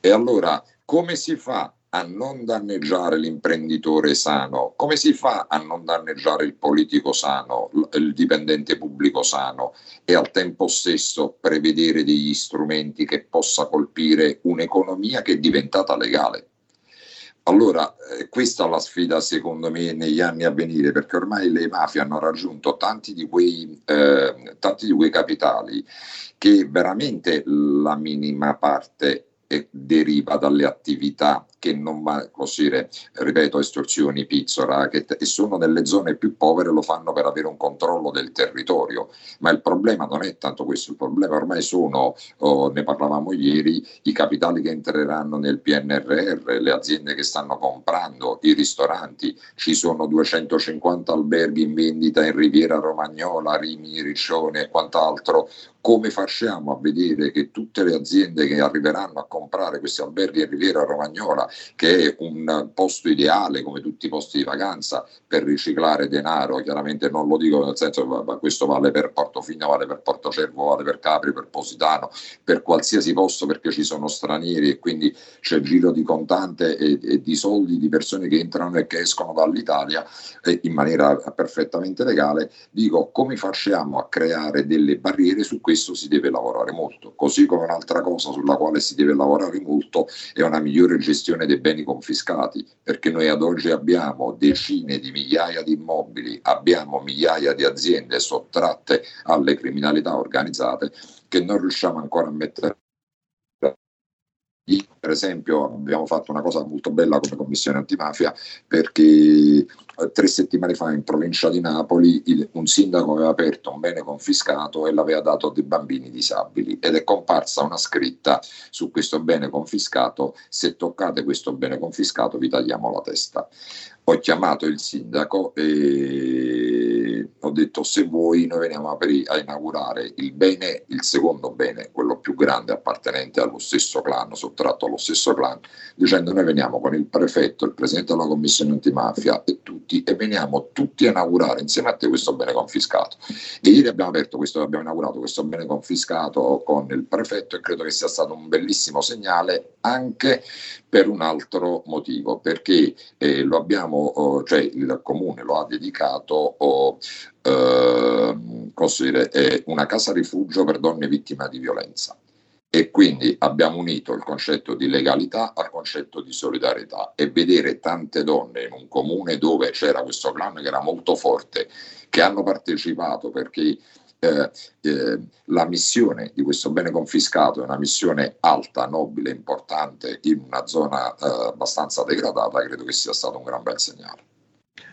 E allora come si fa a non danneggiare l'imprenditore sano? Come si fa a non danneggiare il politico sano, il dipendente pubblico sano e al tempo stesso prevedere degli strumenti che possa colpire un'economia che è diventata legale? Allora, eh, questa è la sfida secondo me negli anni a venire, perché ormai le mafie hanno raggiunto tanti di quei, eh, tanti di quei capitali che veramente la minima parte deriva dalle attività che non così, ripeto, estorsioni, pizzo, racket e sono nelle zone più povere lo fanno per avere un controllo del territorio. Ma il problema non è tanto questo, il problema ormai sono, oh, ne parlavamo ieri, i capitali che entreranno nel PNRR, le aziende che stanno comprando, i ristoranti, ci sono 250 alberghi in vendita in Riviera Romagnola, Rimini, Riccione e quant'altro. Come facciamo a vedere che tutte le aziende che arriveranno a comprare questi alberghi in Riviera Romagnola che è un posto ideale come tutti i posti di vacanza per riciclare denaro, chiaramente non lo dico nel senso che questo vale per Portofino, vale per Portocervo, vale per Capri, per Positano, per qualsiasi posto perché ci sono stranieri e quindi c'è giro di contante e, e di soldi di persone che entrano e che escono dall'Italia eh, in maniera perfettamente legale, dico come facciamo a creare delle barriere, su questo si deve lavorare molto, così come un'altra cosa sulla quale si deve lavorare molto è una migliore gestione dei beni confiscati, perché noi ad oggi abbiamo decine di migliaia di immobili, abbiamo migliaia di aziende sottratte alle criminalità organizzate che non riusciamo ancora a mettere per esempio abbiamo fatto una cosa molto bella come commissione antimafia perché eh, tre settimane fa in provincia di Napoli il, un sindaco aveva aperto un bene confiscato e l'aveva dato a dei bambini disabili ed è comparsa una scritta su questo bene confiscato se toccate questo bene confiscato vi tagliamo la testa ho chiamato il sindaco e ho detto se vuoi noi veniamo a, inaugurare il bene, il secondo bene, quello più grande appartenente allo stesso clan, sottratto allo stesso clan, dicendo noi veniamo con il prefetto, il presidente della commissione antimafia e tutti e veniamo tutti a inaugurare insieme a te questo bene confiscato. E ieri abbiamo aperto questo, abbiamo inaugurato questo bene confiscato con il prefetto e credo che sia stato un bellissimo segnale anche per un altro motivo, perché eh, lo abbiamo, oh, cioè il comune lo ha dedicato eh, dire, è una casa rifugio per donne vittime di violenza. E quindi abbiamo unito il concetto di legalità al concetto di solidarietà e vedere tante donne in un comune dove c'era questo clan che era molto forte, che hanno partecipato perché eh, eh, la missione di questo bene confiscato è una missione alta, nobile, importante in una zona eh, abbastanza degradata, credo che sia stato un gran bel segnale.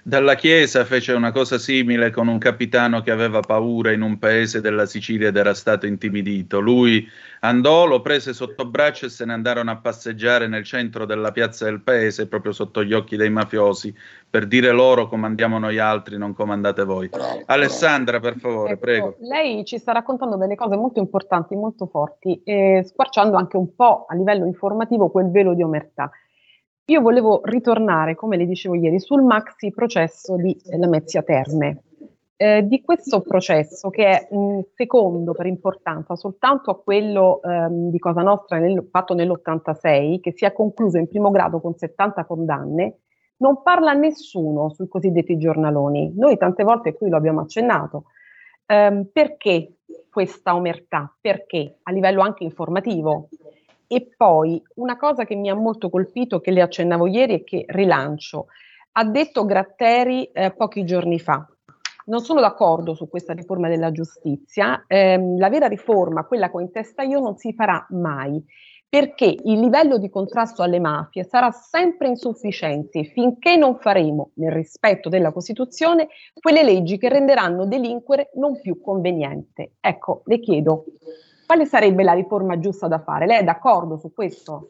Dalla Chiesa fece una cosa simile con un capitano che aveva paura in un paese della Sicilia ed era stato intimidito. Lui andò, lo prese sotto braccio e se ne andarono a passeggiare nel centro della piazza del paese, proprio sotto gli occhi dei mafiosi, per dire loro comandiamo noi altri, non comandate voi. Alessandra, per favore, ecco, prego. Lei ci sta raccontando delle cose molto importanti, molto forti, e squarciando anche un po' a livello informativo quel velo di omertà. Io volevo ritornare, come le dicevo ieri, sul maxi processo di Lamezia Terme. Eh, di questo processo, che è mh, secondo per importanza soltanto a quello ehm, di Cosa Nostra nel, fatto nell'86, che si è concluso in primo grado con 70 condanne, non parla nessuno sui cosiddetti giornaloni. Noi tante volte qui lo abbiamo accennato. Ehm, perché questa omertà? Perché? A livello anche informativo. E poi una cosa che mi ha molto colpito, che le accennavo ieri e che rilancio, ha detto Gratteri eh, pochi giorni fa. Non sono d'accordo su questa riforma della giustizia, eh, la vera riforma, quella che ho in testa io, non si farà mai, perché il livello di contrasto alle mafie sarà sempre insufficiente finché non faremo, nel rispetto della Costituzione, quelle leggi che renderanno delinquere non più conveniente. Ecco, le chiedo, quale sarebbe la riforma giusta da fare? Lei è d'accordo su questo?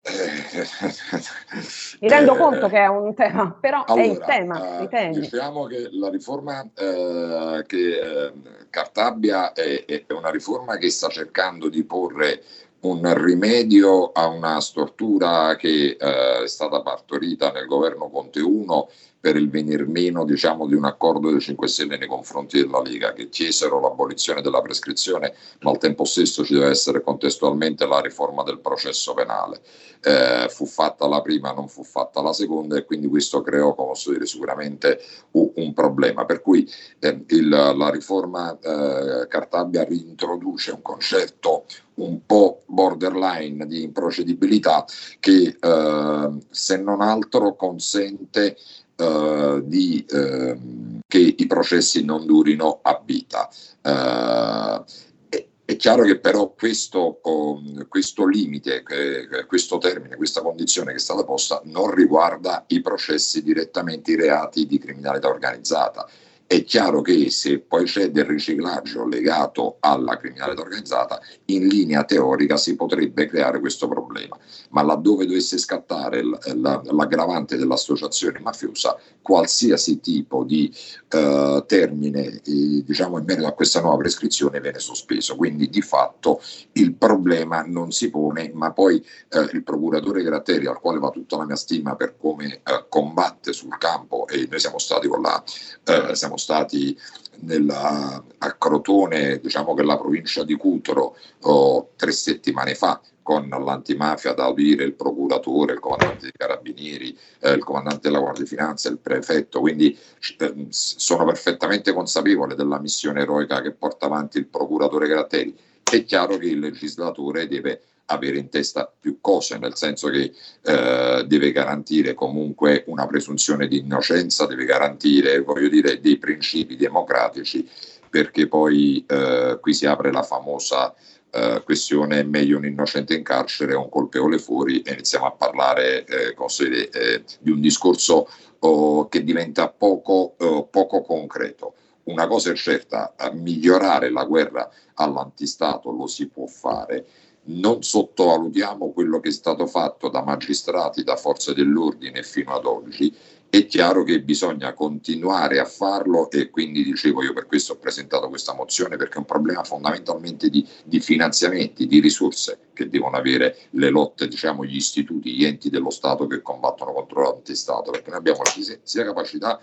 Mi rendo eh, conto che è un tema, però allora, è il tema. Uh, diciamo che la riforma uh, che uh, Cartabia è, è, una riforma che sta cercando di porre un rimedio a una stortura che è stata partorita nel governo Conte 1 per il venir meno diciamo, di un accordo dei 5 Stelle nei confronti della Lega, che chiesero l'abolizione della prescrizione, ma al tempo stesso ci deve essere contestualmente la riforma del processo penale. Eh, fu fatta la prima, non fu fatta la seconda e quindi questo creò, come posso dire, sicuramente un, problema. Per cui eh, il, la riforma eh, Cartabia rintroduce un concetto un po' borderline di improcedibilità che eh, se non altro consente uh, di, uh, che i processi non durino a vita. Uh, è, è, chiaro che però questo, um, questo limite, eh, questo termine, questa condizione che è stata posta non riguarda i processi direttamente i reati di criminalità organizzata è chiaro che se poi c'è del riciclaggio legato alla criminalità organizzata, in linea teorica si potrebbe creare questo problema, ma laddove dovesse scattare l'aggravante dell'associazione mafiosa, qualsiasi tipo di eh, termine eh, diciamo in merito a questa nuova prescrizione viene sospeso. Quindi di fatto il problema non si pone, ma poi eh, il procuratore Gratteri, al quale va tutta la mia stima per come eh, combatte sul campo, e noi siamo stati con la eh, siamo stati nella, a Crotone, diciamo che la provincia di Cutro, oh, tre settimane fa con l'antimafia da audire il procuratore, il comandante dei carabinieri, eh, il comandante della Guardia di Finanza, il prefetto, quindi eh, sono perfettamente consapevole della missione eroica che porta avanti il procuratore Gratteri. È chiaro che il legislatore deve avere in testa più cose, nel senso che eh, deve garantire comunque una presunzione di innocenza, deve garantire, voglio dire, dei principi democratici, perché poi eh, qui si apre la famosa eh, questione meglio un innocente in carcere o un colpevole fuori e iniziamo a parlare eh, dire, eh, di un discorso oh, che diventa poco, oh, poco concreto una cosa è certa, migliorare la guerra all'antistato lo si può fare, non sottovalutiamo quello che è stato fatto da magistrati, da forze dell'ordine fino ad oggi. È chiaro che bisogna continuare a farlo e quindi dicevo io per questo ho presentato questa mozione perché è un problema fondamentalmente di, di finanziamenti, di risorse che devono avere le lotte, diciamo gli istituti, gli enti dello Stato che combattono contro l'antistato, perché noi abbiamo sia capacità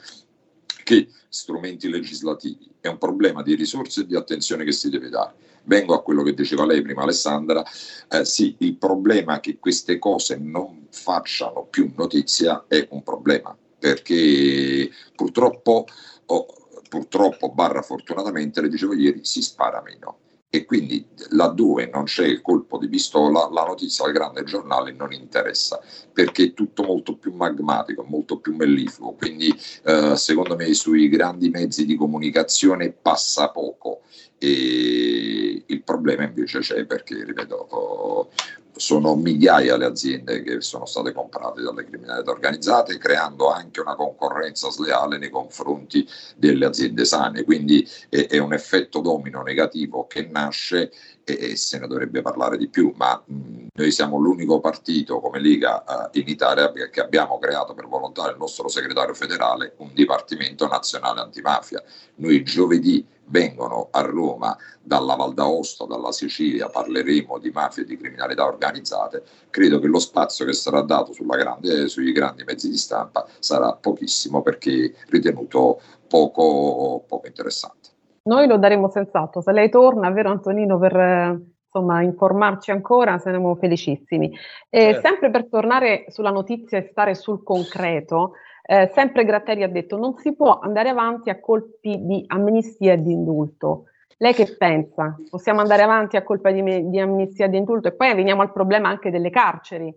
che strumenti legislativi. È un problema di risorse e di attenzione che si deve dare Vengo a quello che diceva lei prima Alessandra, eh, sì, il problema che queste cose non facciano più notizia è un problema, perché purtroppo, oh, purtroppo barra fortunatamente, le dicevo ieri, si spara meno. E quindi laddove non c'è il colpo di pistola la notizia al grande giornale non interessa perché è tutto molto più magmatico, molto più mellifluo, quindi eh, secondo me sui grandi mezzi di comunicazione passa poco. E il problema invece c'è perché, ripeto, sono migliaia le aziende che sono state comprate dalle criminalità organizzate, creando anche una concorrenza sleale nei confronti delle aziende sane. Quindi è, è un effetto domino negativo che nasce e, se ne dovrebbe parlare di più, ma mh, noi siamo l'unico partito come Liga eh, in Italia che abbiamo creato per volontà del nostro segretario federale un Dipartimento Nazionale Antimafia. Noi giovedì vengono a Roma dalla Val d'Aosta, dalla Sicilia, parleremo di mafia e di criminalità organizzate, credo che lo spazio che sarà dato grande, sui grandi mezzi di stampa sarà pochissimo perché ritenuto poco, poco interessante. Noi lo daremo senz'altro, se lei torna, vero Antonino, per insomma, informarci ancora, saremo felicissimi. E certo. sempre per tornare sulla notizia e stare sul concreto, eh, sempre Gratteri ha detto non si può andare avanti a colpi di amnistia e di indulto. Lei che pensa? Possiamo andare avanti a colpa di, di amnistia e di indulto? E poi veniamo al problema anche delle carceri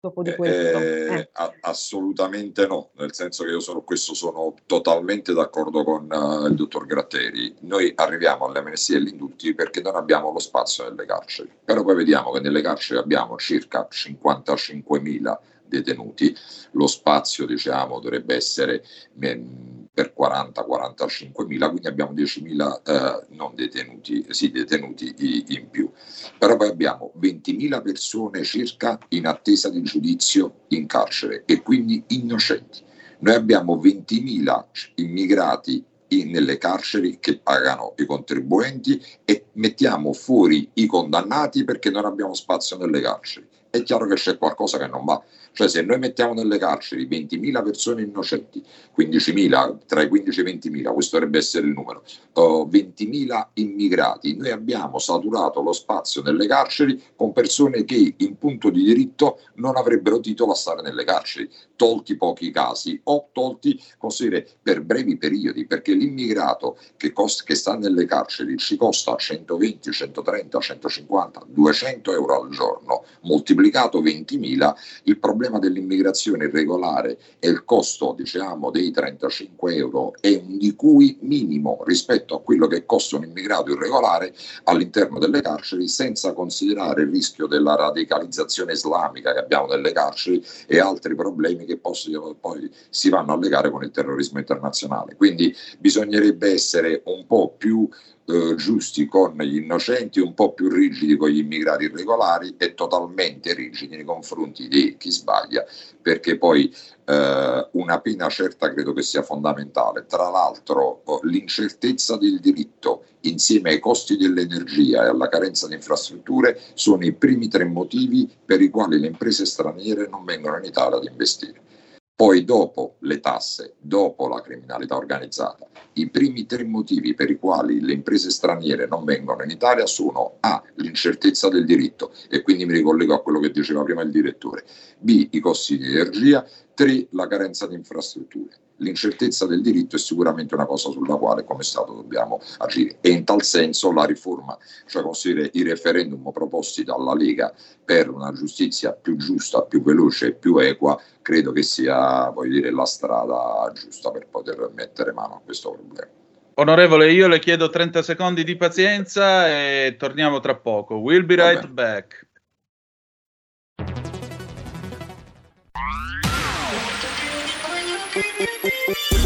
dopo di questo. Eh, eh. assolutamente no, nel senso che io sono questo sono totalmente d'accordo con uh, il dottor Gratteri. Noi arriviamo alle amnistie e agli indulti perché non abbiamo lo spazio nelle carceri, però poi vediamo che nelle carceri abbiamo circa 55.000 detenuti, lo spazio diciamo, dovrebbe essere per 40-45 mila, quindi abbiamo 10 mila eh, non detenuti, sì, detenuti in più. Però poi abbiamo 20 mila persone circa in attesa di giudizio in carcere e quindi innocenti. Noi abbiamo 20.000 immigrati in, nelle carceri che pagano i contribuenti e mettiamo fuori i condannati perché non abbiamo spazio nelle carceri. È chiaro che c'è qualcosa che non va. Cioè se noi mettiamo nelle carceri 20.000 persone innocenti, 15.000, tra i 15 e i 20.000, questo dovrebbe essere il numero, uh, 20.000 immigrati, noi abbiamo saturato lo spazio nelle carceri con persone che in punto di diritto non avrebbero titolo a stare nelle carceri, tolti pochi casi o tolti per brevi periodi, perché l'immigrato che, costa, che sta nelle carceri ci costa 120, 130, 150, 200 euro al giorno, moltiplicato 20.000, il problema problema dell'immigrazione irregolare e il costo diciamo, dei 35 euro è un di cui minimo rispetto a quello che costa un immigrato irregolare all'interno delle carceri, senza considerare il rischio della radicalizzazione islamica che abbiamo nelle carceri e altri problemi che possono, poi si vanno a legare con il terrorismo internazionale. Quindi bisognerebbe essere un po' più eh, giusti con gli innocenti, un po' più rigidi con gli immigrati irregolari e totalmente rigidi nei confronti di chi sbaglia, perché poi eh, una pena certa credo che sia fondamentale. Tra l'altro oh, l'incertezza del diritto insieme ai costi dell'energia e alla carenza di infrastrutture sono i primi tre motivi per i quali le imprese straniere non vengono in Italia ad investire. Poi dopo le tasse, dopo la criminalità organizzata, i primi tre motivi per i quali le imprese straniere non vengono in Italia sono A, l'incertezza del diritto, e quindi mi ricollego a quello che diceva prima il direttore, B, i costi di energia, 3, la carenza di infrastrutture l'incertezza del diritto è sicuramente una cosa sulla quale come Stato dobbiamo agire e in tal senso la riforma, cioè considerare i referendum proposti dalla Lega per una giustizia più giusta, più veloce e più equa, credo che sia dire, la strada giusta per poter mettere mano a questo problema. Onorevole, io le chiedo 30 secondi di pazienza e torniamo tra poco. We'll be right back.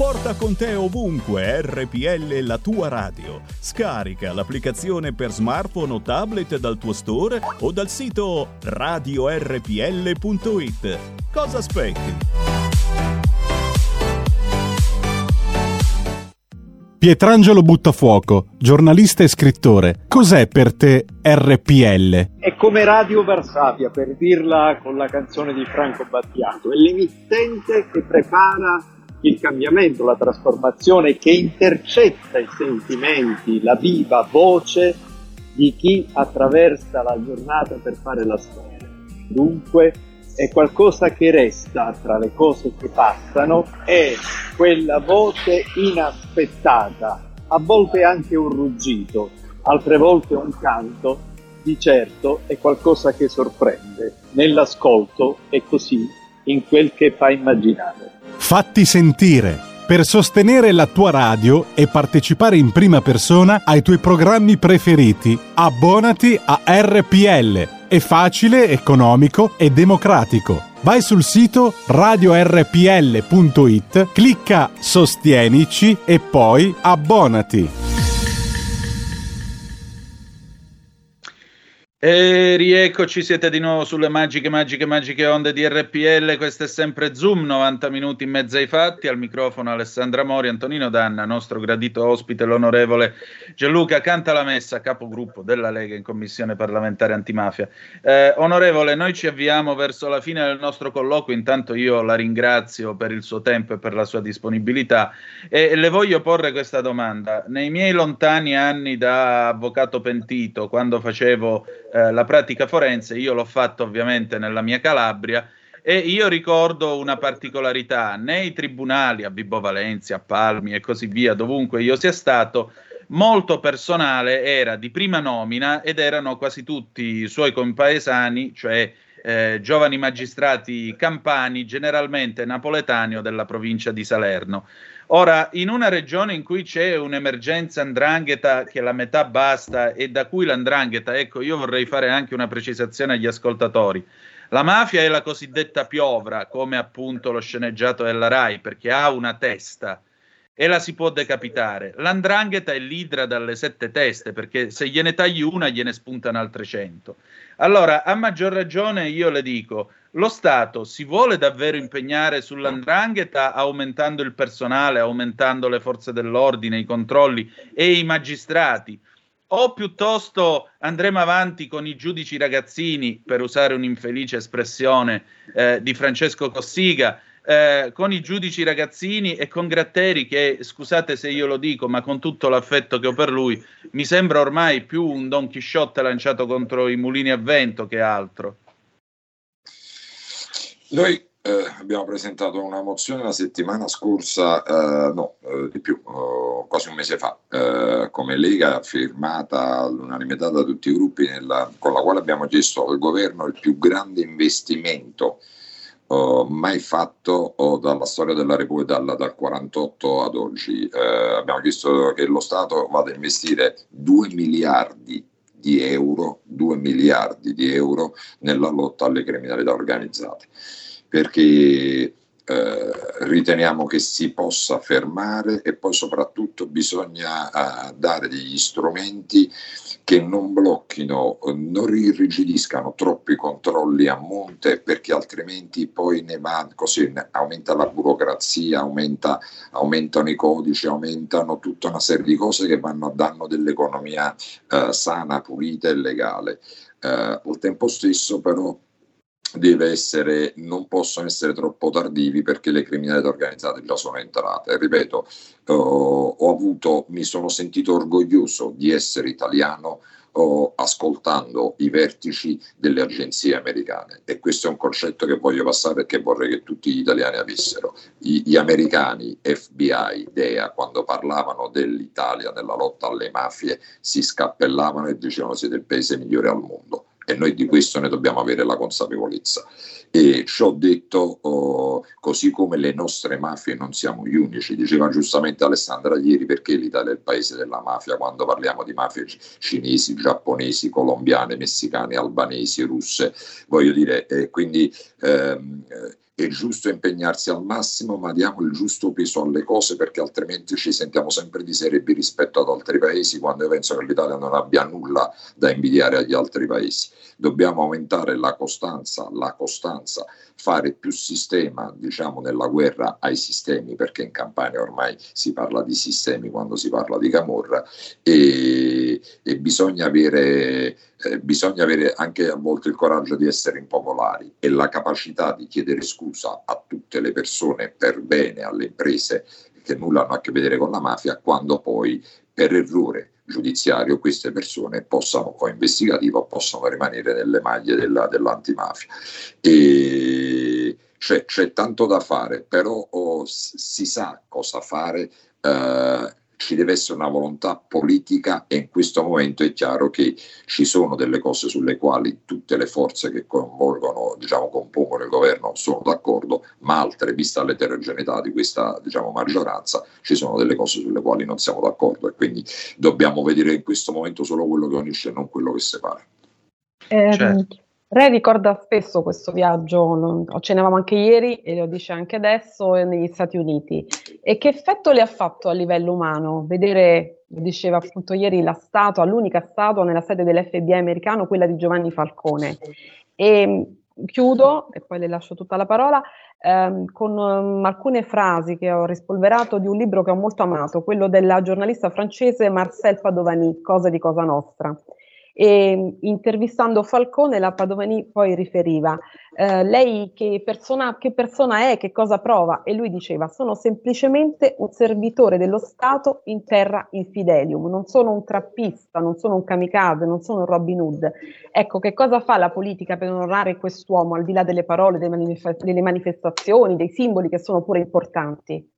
Porta con te ovunque RPL la tua radio. Scarica l'applicazione per smartphone o tablet dal tuo store o dal sito radiorpl.it. Cosa aspetti? Pietrangelo Buttafuoco, giornalista e scrittore. Cos'è per te RPL? È come Radio Varsavia, per dirla con la canzone di Franco Battiato. È l'emittente che prepara il cambiamento, la trasformazione che intercetta i sentimenti, la viva voce di chi attraversa la giornata per fare la storia. Dunque è qualcosa che resta tra le cose che passano, è quella voce inaspettata, a volte anche un ruggito, altre volte un canto, di certo è qualcosa che sorprende. Nell'ascolto e così in quel che fa immaginare. Fatti sentire per sostenere la tua radio e partecipare in prima persona ai tuoi programmi preferiti. Abbonati a RPL. È facile, economico e democratico. Vai sul sito radiorpl.it, clicca Sostienici e poi abbonati. E rieccoci, siete di nuovo sulle magiche, magiche, magiche onde di RPL. Questo è sempre Zoom, 90 minuti in mezzo ai fatti. Al microfono Alessandra Mori, Antonino Danna, nostro gradito ospite, l'onorevole Gianluca Cantalamessa, capogruppo della Lega in commissione parlamentare antimafia. Eh, onorevole, noi ci avviamo verso la fine del nostro colloquio. Intanto io la ringrazio per il suo tempo e per la sua disponibilità. E le voglio porre questa domanda. Nei miei lontani anni da avvocato pentito, quando facevo eh, la pratica forense, io l'ho fatto ovviamente nella mia Calabria e io ricordo una particolarità, nei tribunali a Vibo Valencia, a Palmi e così via, dovunque io sia stato, molto personale, era di prima nomina ed erano quasi tutti i suoi compaesani, cioè eh, giovani magistrati campani, generalmente napoletani o della provincia di Salerno. Ora, in una regione in cui c'è un'emergenza andrangheta che la metà basta e da cui l'andrangheta, ecco, io vorrei fare anche una precisazione agli ascoltatori. La mafia è la cosiddetta piovra, come appunto lo sceneggiato della RAI, perché ha una testa e la si può decapitare. L'andrangheta è l'idra dalle sette teste, perché se gliene tagli una gliene spuntano altre cento. Allora, a maggior ragione io le dico, lo Stato si vuole davvero impegnare sull'andrangheta aumentando il personale, aumentando le forze dell'ordine, i controlli e i magistrati? O piuttosto andremo avanti con i giudici ragazzini, per usare un'infelice espressione eh, di Francesco Cossiga, eh, con i giudici ragazzini e con Gratteri che, scusate se io lo dico, ma con tutto l'affetto che ho per lui, mi sembra ormai più un Don Chisciotte lanciato contro i mulini a vento che altro. Noi eh, abbiamo presentato una mozione la settimana scorsa, eh, no, eh, di più, oh, quasi un mese fa, eh, come Lega, firmata all'unanimità da tutti i gruppi, nella, con la quale abbiamo chiesto al governo il più grande investimento uh, mai fatto uh, dalla storia della Repubblica dal, dal 48 ad oggi. Uh, abbiamo chiesto che lo Stato vada a investire 2 miliardi di euro, 2 miliardi di euro nella lotta alle criminalità organizzate, perché eh, riteniamo che si possa fermare e poi soprattutto bisogna uh, dare degli strumenti che non blocchino, non irrigidiscano troppi controlli a monte perché altrimenti poi ne va così, aumenta la burocrazia, aumenta, aumentano i codici, aumentano tutta una serie di cose che vanno a danno dell'economia uh, sana, pulita e legale. Uh, al tempo stesso però deve essere, non possono essere troppo tardivi perché le criminalità organizzate già sono entrate. Ripeto, uh, ho avuto, mi sono sentito orgoglioso di essere italiano uh, ascoltando i vertici delle agenzie americane e questo è un concetto che voglio passare e che vorrei che tutti gli italiani avessero. I, gli americani, FBI, DEA, quando parlavano dell'Italia, della lotta alle mafie, si scappellavano e dicevano siete il paese migliore al mondo e noi di questo ne dobbiamo avere la consapevolezza. E ciò detto, oh, così come le nostre mafie non siamo gli unici, diceva giustamente Alessandra ieri perché l'Italia è il paese della mafia quando parliamo di mafie cinesi, giapponesi, colombiane, messicane, albanesi, russe, voglio dire, eh, quindi ehm, è giusto impegnarsi al massimo, ma diamo il giusto peso alle cose perché altrimenti ci sentiamo sempre di serie B rispetto ad altri paesi quando io penso che l'Italia non abbia nulla da invidiare agli altri paesi. Dobbiamo aumentare la costanza, la costanza, fare più sistema, diciamo, nella guerra ai sistemi, perché in Campania ormai si parla di sistemi quando si parla di Camorra e, e bisogna avere eh, bisogna avere anche a volte il coraggio di essere impopolari e la capacità di chiedere scusa a tutte le persone per bene, alle imprese che nulla hanno a che vedere con la mafia, quando poi per errore giudiziario queste persone possano, o investigativo, possano rimanere nelle maglie della, dell'antimafia. E c'è, c'è, tanto da fare, però oh, si sa cosa fare. Eh, ci deve essere una volontà politica e in questo momento è chiaro che ci sono delle cose sulle quali tutte le forze che coinvolgono, diciamo, compongono il governo sono d'accordo, ma altre, vista l'eterogeneità di questa diciamo, maggioranza, ci sono delle cose sulle quali non siamo d'accordo e quindi dobbiamo vedere in questo momento solo quello che unisce e non quello che separa. Eh, certo. Re ricorda spesso questo viaggio, accennavamo anche ieri e lo dice anche adesso, negli Stati Uniti. E che effetto le ha fatto a livello umano vedere, lo diceva appunto ieri, la statua, l'unica statua nella sede dell'FBI americano, quella di Giovanni Falcone. E mm, chiudo, e poi le lascio tutta la parola, ehm, con um, alcune frasi che ho rispolverato di un libro che ho molto amato, quello della giornalista francese Marcel Padovani, Cosa di Cosa Nostra e intervistando Falcone la Padovani poi riferiva eh, lei che persona, che persona è, che cosa prova e lui diceva sono semplicemente un servitore dello Stato in terra infidelium, non sono un trappista, non sono un kamikaze, non sono un Robin Hood. Ecco, che cosa fa la politica per onorare quest'uomo al di là delle parole, delle, manif- delle manifestazioni, dei simboli che sono pure importanti?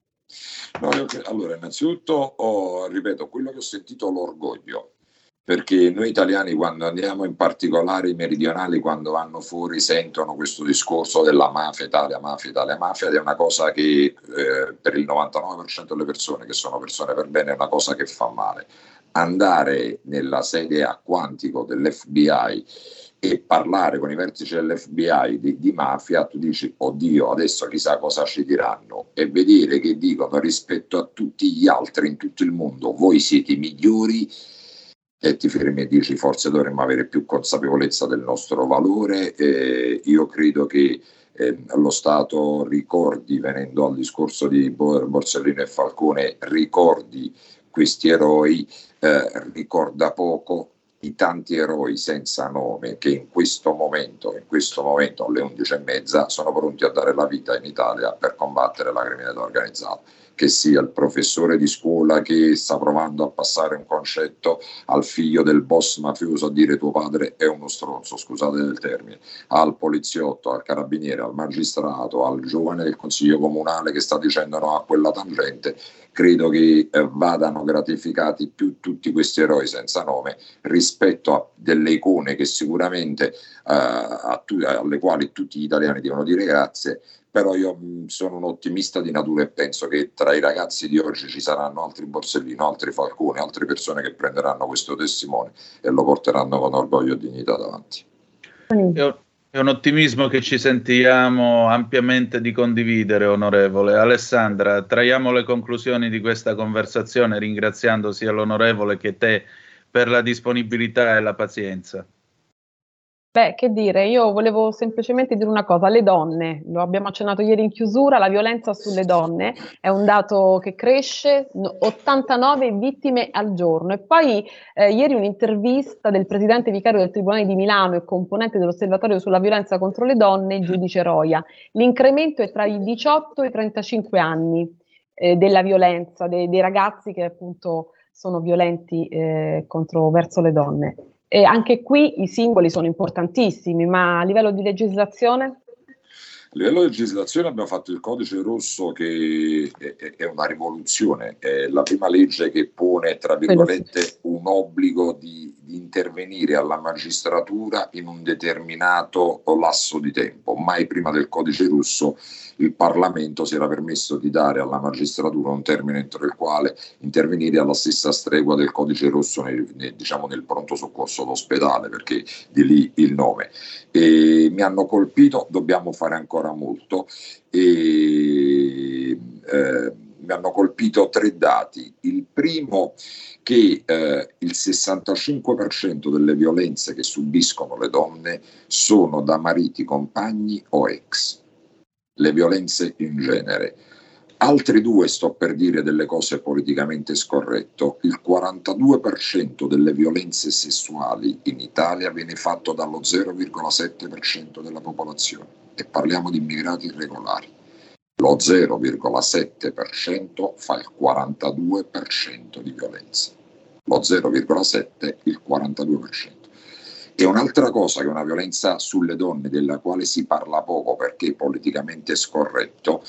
No, allora, innanzitutto, ho, ripeto, quello che ho sentito l'orgoglio, perché noi italiani quando andiamo, in particolare i meridionali, quando vanno fuori sentono questo discorso della mafia, Italia, mafia, Italia, mafia, è una cosa che eh, per il 99% delle persone, che sono persone per bene, è una cosa che fa male. Andare nella sede a quantico dell'FBI e parlare con i vertici dell'FBI di, di, mafia, tu dici, oddio, adesso chissà cosa ci diranno, e vedere che dicono rispetto a tutti gli altri in tutto il mondo, voi siete i migliori, e ti fermi e dici, forse dovremmo avere più consapevolezza del nostro valore. Eh, io credo che eh, lo Stato ricordi, venendo al discorso di Borsellino e Falcone, ricordi questi eroi, eh, ricorda poco i tanti eroi senza nome che in questo momento, in questo momento alle 11.30 sono pronti a dare la vita in Italia per combattere la criminalità organizzata che sia il professore di scuola che sta provando a passare un concetto al figlio del boss mafioso a dire tuo padre è uno stronzo, scusate il termine, al poliziotto, al carabiniere, al magistrato, al giovane del consiglio comunale che sta dicendo no a quella tangente, credo che eh, vadano gratificati più tutti questi eroi senza nome rispetto a delle icone che sicuramente eh, tu, alle quali tutti gli italiani devono dire grazie però io mm, sono un ottimista di natura e penso che tra i ragazzi di oggi ci saranno altri Borsellino, altri Falcone, altre persone che prenderanno questo testimone e lo porteranno con orgoglio e dignità davanti. È un ottimismo che ci sentiamo ampiamente di condividere, onorevole. Alessandra, traiamo le conclusioni di questa conversazione ringraziando sia l'onorevole che te per la disponibilità e la pazienza. Beh, che dire, io volevo semplicemente dire una cosa, le donne, lo abbiamo accennato ieri in chiusura, la violenza sulle donne è un dato che cresce, 89 vittime al giorno. E poi eh, ieri un'intervista del presidente vicario del Tribunale di Milano e componente dell'Osservatorio sulla violenza contro le donne, il giudice Roia. L'incremento è tra i 18 e i 35 anni eh, della violenza, dei, dei, ragazzi che appunto sono violenti eh, contro, verso le donne. E anche qui i simboli sono importantissimi, ma a livello di legislazione? A livello di legislazione abbiamo fatto il codice rosso che è, una rivoluzione, è la prima legge che pone, tra virgolette, un obbligo di, di, intervenire alla magistratura in un determinato lasso di tempo. Mai prima del codice rosso il Parlamento si era permesso di dare alla magistratura un termine entro il quale intervenire alla stessa stregua del codice rosso nel, nel, diciamo nel pronto soccorso d'ospedale, perché di lì il nome. E mi hanno colpito, dobbiamo fare ancora molto. E, eh, mi hanno colpito tre dati. Il primo che eh, il 65% delle violenze che subiscono le donne sono da mariti, compagni o ex le violenze in genere. Altri due, sto per dire delle cose politicamente scorretto, il 42% delle violenze sessuali in Italia viene fatto dallo 0,7% della popolazione e parliamo di immigrati irregolari. Lo 0,7% fa il 42% di violenze, lo 0,7% il 42%. E un'altra cosa che è una violenza sulle donne della quale si parla poco perché è politicamente scorretto,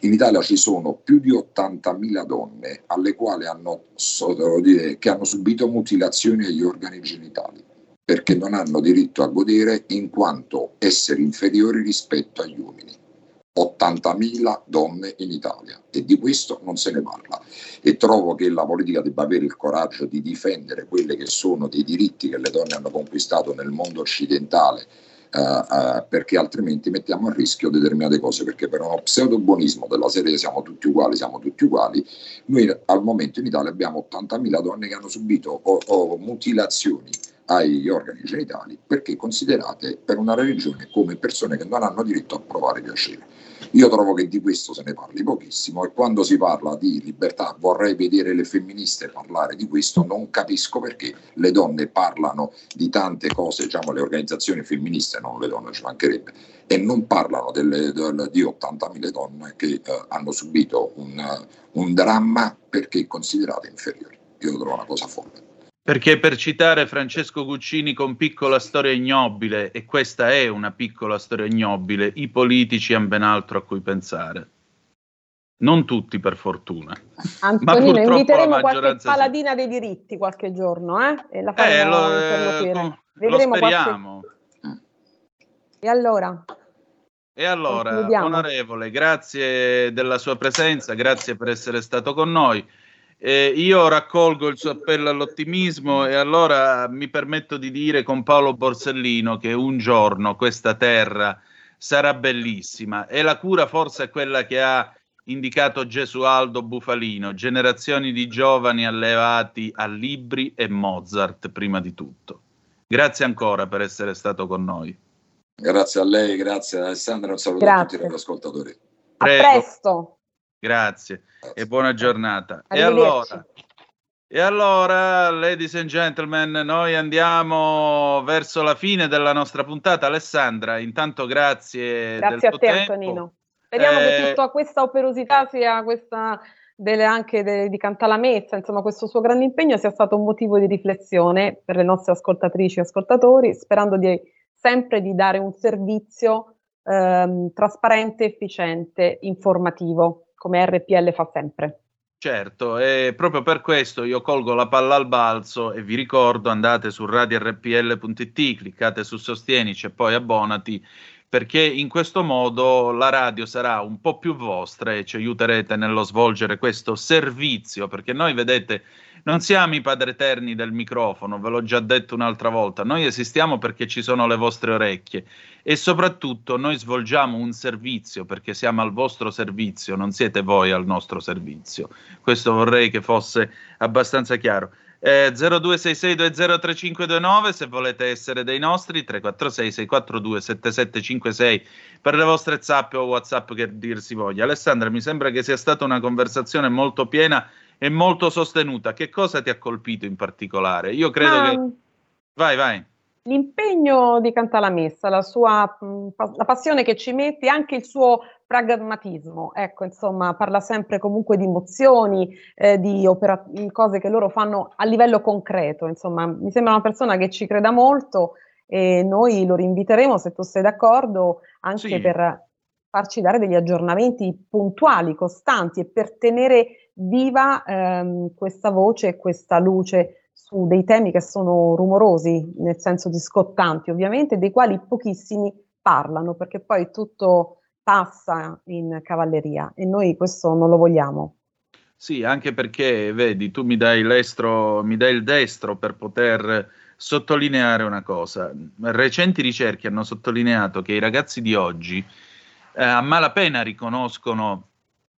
in Italia ci sono più di 80.000 donne alle quali hanno, dire, che hanno subito mutilazioni agli organi genitali perché non hanno diritto a godere in quanto esseri inferiori rispetto agli uomini. 80.000 donne in Italia. E di questo non se ne parla. E trovo che la politica debba avere il coraggio di difendere quelli che sono dei diritti che le donne hanno conquistato nel mondo occidentale uh, uh, perché altrimenti mettiamo a rischio determinate cose perché per uno pseudobuonismo della serie siamo tutti uguali, siamo tutti uguali. Noi al momento in Italia abbiamo 80.000 donne che hanno subito o, o mutilazioni agli organi genitali perché considerate per una religione come persone che non hanno diritto a provare piacere. Io trovo che di questo se ne parli pochissimo e quando si parla di libertà vorrei vedere le femministe parlare di questo, non capisco perché le donne parlano di tante cose, diciamo le organizzazioni femministe, non le donne ci mancherebbe, e non parlano delle, delle, di 80.000 donne che eh, hanno subito un, un dramma perché considerate inferiori. Io lo trovo una cosa folle. Perché per citare Francesco Guccini con piccola storia ignobile, e questa è una piccola storia ignobile, i politici hanno ben altro a cui pensare. Non tutti, per fortuna. Antonino, inviteremo qualche paladina sì. dei diritti qualche giorno, eh? E la faremo eh, lo, eh, con, Vedremo lo speriamo. Qualche... E allora? E allora, onorevole, grazie della sua presenza, grazie per essere stato con noi. Eh, io raccolgo il suo appello all'ottimismo e allora mi permetto di dire con Paolo Borsellino che un giorno questa terra sarà bellissima e la cura forse è quella che ha indicato Gesualdo Bufalino, generazioni di giovani allevati a libri e Mozart prima di tutto. Grazie ancora per essere stato con noi. Grazie a lei, grazie Alessandra, un saluto grazie. a tutti gli ascoltatori. A presto. Grazie e buona giornata. E allora, e allora, ladies and gentlemen, noi andiamo verso la fine della nostra puntata. Alessandra, intanto grazie. Grazie a te, tempo. Antonino. Speriamo eh, che tutta questa operosità sia questa delle, anche de, di Cantalamezza, insomma, questo suo grande impegno sia stato un motivo di riflessione per le nostre ascoltatrici e ascoltatori, sperando di, sempre di dare un servizio ehm, trasparente, efficiente, informativo, come RPL fa sempre. Certo, e proprio per questo io colgo la palla al balzo e vi ricordo andate su radiorpl.it, cliccate su Sostienici e poi abbonati perché in questo modo la radio sarà un po' più vostra e ci aiuterete nello svolgere questo servizio, perché noi vedete non siamo i padri eterni del microfono, ve l'ho già detto un'altra volta, noi esistiamo perché ci sono le vostre orecchie e soprattutto noi svolgiamo un servizio perché siamo al vostro servizio, non siete voi al nostro servizio. Questo vorrei che fosse abbastanza chiaro. Eh, 0266203529 se volete essere dei nostri 346 642 7756 per le vostre zappe o whatsapp che dir si voglia. Alessandra mi sembra che sia stata una conversazione molto piena e molto sostenuta che cosa ti ha colpito in particolare? io credo Ma... che vai vai l'impegno di Cantalamessa, la sua la passione che ci mette, anche il suo pragmatismo, ecco, insomma, parla sempre comunque di emozioni, eh, di opera- cose che loro fanno a livello concreto, insomma, mi sembra una persona che ci creda molto e noi lo rinviteremo, se tu sei d'accordo, anche sì. per farci dare degli aggiornamenti puntuali, costanti e per tenere viva ehm, questa voce e questa luce su dei temi che sono rumorosi, nel senso di scottanti ovviamente, dei quali pochissimi parlano, perché poi tutto passa in cavalleria e noi questo non lo vogliamo. Sì, anche perché vedi, tu mi dai l'estro, mi dai il destro per poter sottolineare una cosa. Recenti ricerche hanno sottolineato che i ragazzi di oggi eh, a malapena riconoscono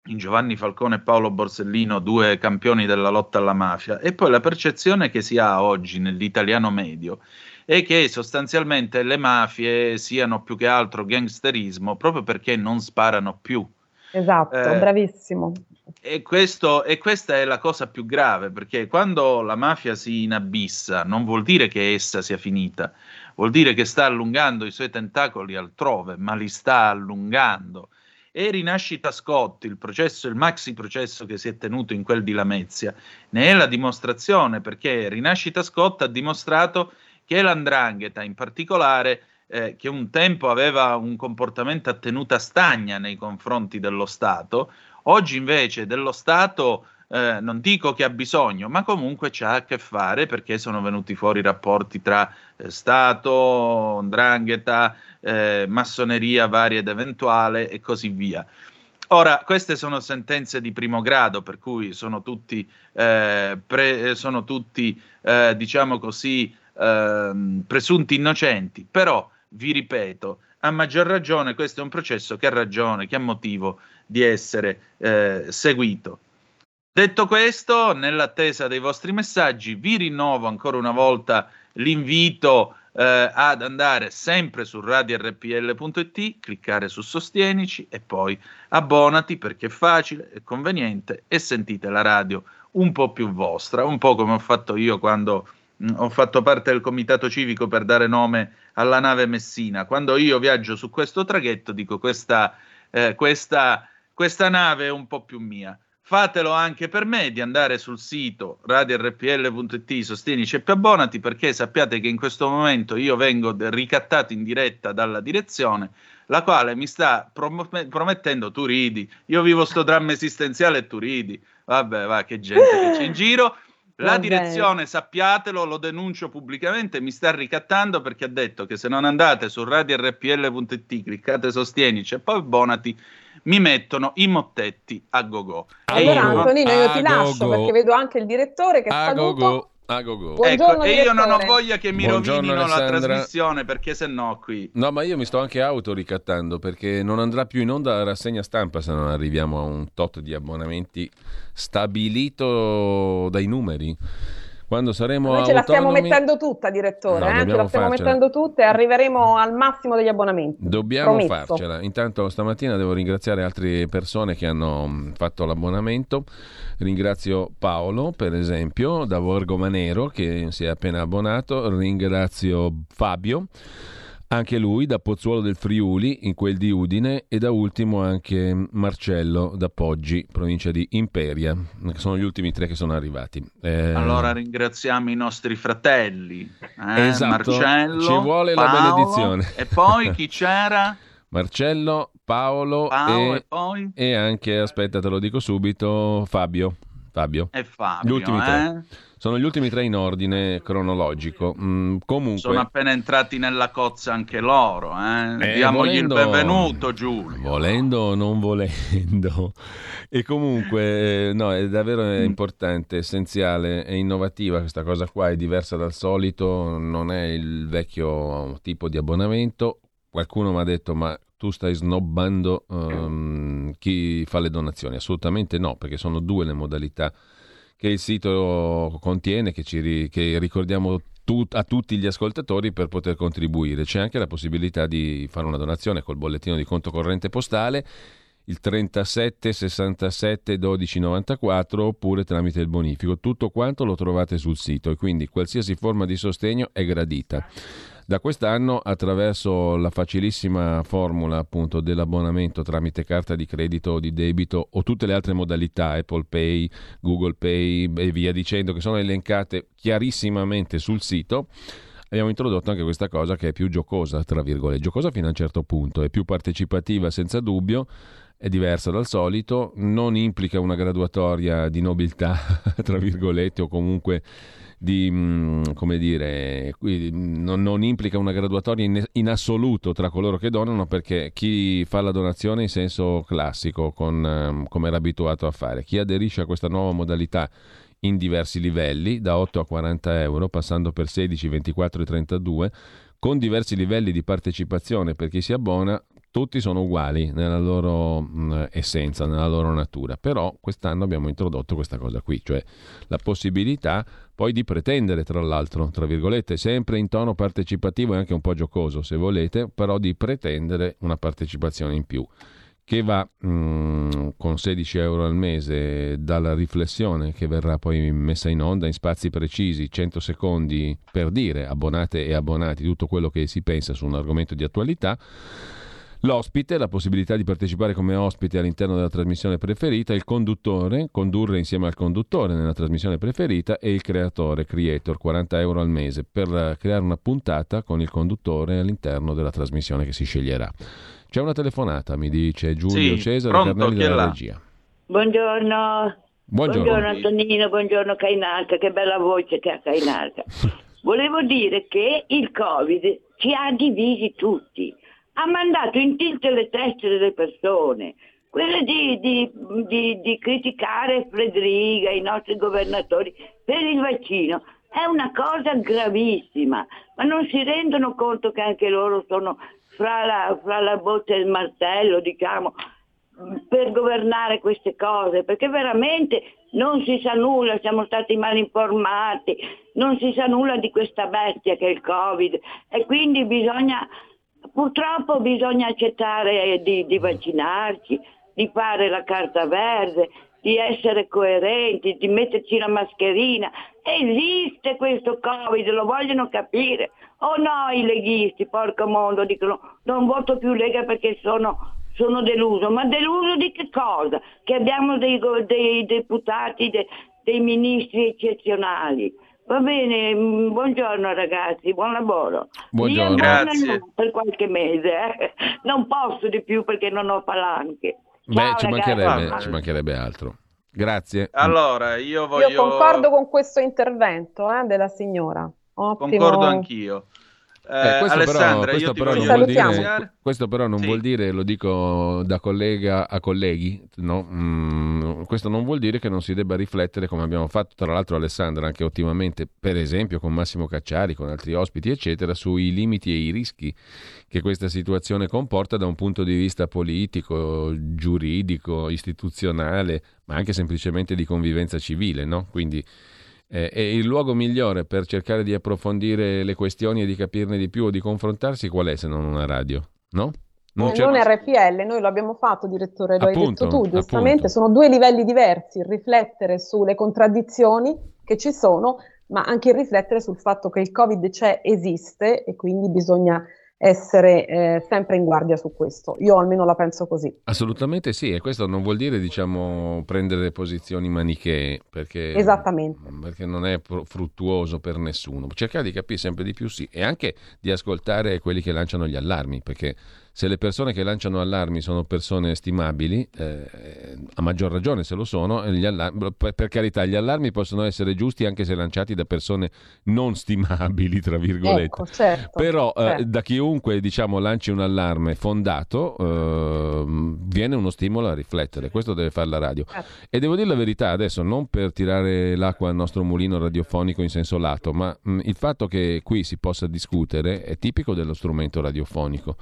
Giovanni Falcone e Paolo Borsellino due campioni della lotta alla mafia e poi la percezione che si ha oggi nell'italiano medio è che sostanzialmente le mafie siano più che altro gangsterismo proprio perché non sparano più. Esatto, eh, bravissimo. E, questo, e, questa è la cosa più grave, perché quando la mafia si inabissa non vuol dire che essa sia finita, vuol dire che sta allungando i suoi tentacoli altrove, ma li sta allungando. E Rinascita Scotti, il processo, il maxi processo che si è tenuto in quel di Lamezia, ne è la dimostrazione, perché Rinascita Scott ha dimostrato che l'andrangheta in particolare, eh, che un tempo aveva un comportamento a tenuta stagna nei confronti dello Stato, oggi invece dello Stato eh, non dico che ha bisogno, ma comunque c'ha a che fare perché sono venuti fuori rapporti tra eh, Stato, andrangheta, eh, massoneria varia ed eventuale e così via. Ora, queste sono sentenze di primo grado, per cui sono tutti, eh, pre, sono tutti eh, diciamo così, Ehm, presunti innocenti, però vi ripeto, a maggior ragione questo è un processo che ha ragione, che ha motivo di essere eh, seguito. Detto questo, nell'attesa dei vostri messaggi, vi rinnovo ancora una volta l'invito eh, ad andare sempre su radiorpl.it, cliccare su Sostienici e poi abbonati perché è facile, è conveniente e sentite la radio un po' più vostra, un po' come ho fatto io quando Mm, ho fatto parte del comitato civico per dare nome alla nave Messina. Quando io viaggio su questo traghetto, dico questa, eh, questa, questa nave è un po' più mia. Fatelo anche per me di andare sul sito radiorpl.it sostenici e più abbonati perché sappiate che in questo momento io vengo ricattato in diretta dalla direzione la quale mi sta prom- promettendo tu ridi io vivo sto dramma esistenziale e tu ridi vabbè va che gente che c'è in giro. La direzione, sappiatelo, lo denuncio pubblicamente, mi sta ricattando perché ha detto che se non andate su radiorpl.it, cliccate sostienici e poi abbonati, mi mettono i mottetti a go-go. Allora, io, Antonino, io ti lascio go-go. perché vedo anche il direttore che a saluto. Go-go. A go go. Ecco, e io non ho voglia che mi Buongiorno, rovinino Alessandra. la trasmissione perché se no qui. No, ma io mi sto anche autoricattando perché non andrà più in onda la rassegna stampa se non arriviamo a un tot di abbonamenti stabilito dai numeri. Quando saremo Noi ce la stiamo mettendo tutta, direttore, no, eh? ce la stiamo farcela. mettendo tutta e arriveremo al massimo degli abbonamenti. Dobbiamo Promesso. farcela. Intanto stamattina devo ringraziare altre persone che hanno mm, fatto l'abbonamento. Ringrazio Paolo, per esempio, da Borgo Manero, che si è appena abbonato. Ringrazio Fabio anche lui da Pozzuolo del Friuli, in quel di Udine, e da ultimo anche Marcello da Poggi, provincia di Imperia. Sono gli ultimi tre che sono arrivati. Eh... Allora ringraziamo i nostri fratelli, eh? esatto. Marcello, ci vuole Paolo, la benedizione. E poi chi c'era? Marcello, Paolo, Paolo e, e, e, anche, aspetta te lo dico subito, Fabio. Fabio. E Fabio, gli ultimi eh? tre. Sono gli ultimi tre in ordine cronologico. Mm, comunque... Sono appena entrati nella cozza anche loro. Eh? Eh, Diamogli volendo, il benvenuto, Giulio. Volendo o non volendo. E comunque, eh, no, è davvero mm. importante, essenziale, è innovativa questa cosa qua, è diversa dal solito, non è il vecchio tipo di abbonamento. Qualcuno mi ha detto, ma tu stai snobbando um, chi fa le donazioni? Assolutamente no, perché sono due le modalità che il sito contiene, che, ci, che ricordiamo tut, a tutti gli ascoltatori per poter contribuire. C'è anche la possibilità di fare una donazione col bollettino di conto corrente postale il 37 67 12 94 oppure tramite il bonifico. Tutto quanto lo trovate sul sito e quindi qualsiasi forma di sostegno è gradita. Da quest'anno, attraverso la facilissima formula appunto dell'abbonamento tramite carta di credito o di debito o tutte le altre modalità, Apple Pay, Google Pay e via dicendo, che sono elencate chiarissimamente sul sito, abbiamo introdotto anche questa cosa che è più giocosa, tra virgolette, giocosa fino a un certo punto, è più partecipativa senza dubbio, è diversa dal solito, non implica una graduatoria di nobiltà, tra virgolette, o comunque di, mm, come dire, non, non, implica una graduatoria in, in, assoluto tra coloro che donano perché chi fa la donazione in senso classico, con, um, come era abituato a fare, chi aderisce a questa nuova modalità in diversi livelli, da 8 a 40 euro, passando per 16, 24 e 32, con diversi livelli di partecipazione per chi si abbona, tutti sono uguali nella loro mh, mm, essenza, nella loro natura, però quest'anno abbiamo introdotto questa cosa qui, cioè la possibilità poi di pretendere, tra l'altro, tra virgolette, sempre in tono partecipativo e anche un po' giocoso se volete, però di pretendere una partecipazione in più che va mh, mm, con 16 euro al mese dalla riflessione che verrà poi messa in onda in spazi precisi, 100 secondi per dire abbonate e abbonati tutto quello che si pensa su un argomento di attualità L'ospite, la possibilità di partecipare come ospite all'interno della trasmissione preferita, il conduttore, condurre insieme al conduttore nella trasmissione preferita e il creatore, creator, 40 euro al mese per creare una puntata con il conduttore all'interno della trasmissione che si sceglierà. C'è una telefonata, mi dice Giulio sì, Cesare pronto, Carnelli della regia. Buongiorno. Buongiorno. Buongiorno Antonino, buongiorno Cainarca, che bella voce che ha Cainarca. Volevo dire che il Covid ci ha divisi tutti ha mandato in tilt le teste delle persone, quelle di, di, di, di criticare Frederica, i nostri governatori per il vaccino. È una cosa gravissima, ma non si rendono conto che anche loro sono fra la, fra la botte e il martello, diciamo, per governare queste cose, perché veramente non si sa nulla, siamo stati mal informati, non si sa nulla di questa bestia che è il Covid e quindi bisogna Purtroppo bisogna accettare di, di vaccinarci, di fare la carta verde, di essere coerenti, di metterci la mascherina. Esiste questo Covid, lo vogliono capire. O no i leghisti, porco mondo, dicono non voto più Lega perché sono sono deluso, ma deluso di che cosa? Che abbiamo dei, dei deputati, dei, dei ministri eccezionali. Va bene, mm, buongiorno ragazzi, buon lavoro. Buongiorno. Grazie. Per qualche mese, eh. non posso di più perché non ho palanche. Ciao, Beh, ci mancherebbe, ci mancherebbe, altro. Grazie. Allora, io voglio... Io concordo con questo intervento eh, della signora. Ottimo. Concordo anch'io. Eh, questo Alessandra, però, questo, però non dire, questo però non, sì. vuol dire, lo dico da collega a colleghi, no? mm, questo non vuol dire che non si debba riflettere come abbiamo fatto tra l'altro Alessandra anche ottimamente, per esempio con Massimo Cacciari, con altri ospiti eccetera, sui limiti e i rischi che questa situazione comporta da un punto di vista politico, giuridico, istituzionale, ma anche semplicemente di convivenza civile, no? Quindi eh, è il luogo migliore per cercare di approfondire le questioni e di capirne di più o di confrontarsi qual è se non una radio, no? Non, non RPL, noi lo abbiamo fatto, direttore, lo appunto, hai detto tu, giustamente, appunto. sono due livelli diversi, riflettere sulle contraddizioni che ci sono, ma anche riflettere sul fatto che il Covid c'è, esiste e quindi bisogna essere eh, sempre in guardia su questo. Io almeno la penso così. Assolutamente sì, e questo non vuol dire diciamo prendere posizioni manichee, perché, Esattamente. perché non è fruttuoso per nessuno. Cercare di capire sempre di più sì, e anche di ascoltare quelli che lanciano gli allarmi, perché se le persone che lanciano allarmi sono persone stimabili, eh, a maggior ragione se lo sono, allarmi, per carità gli allarmi possono essere giusti anche se lanciati da persone non stimabili, tra virgolette. Ecco, certo, Però eh, certo. da chiunque diciamo, lanci un allarme fondato eh, viene uno stimolo a riflettere, questo deve fare la radio. Certo. E devo dire la verità adesso, non per tirare l'acqua al nostro mulino radiofonico in senso lato, ma mh, il fatto che qui si possa discutere è tipico dello strumento radiofonico.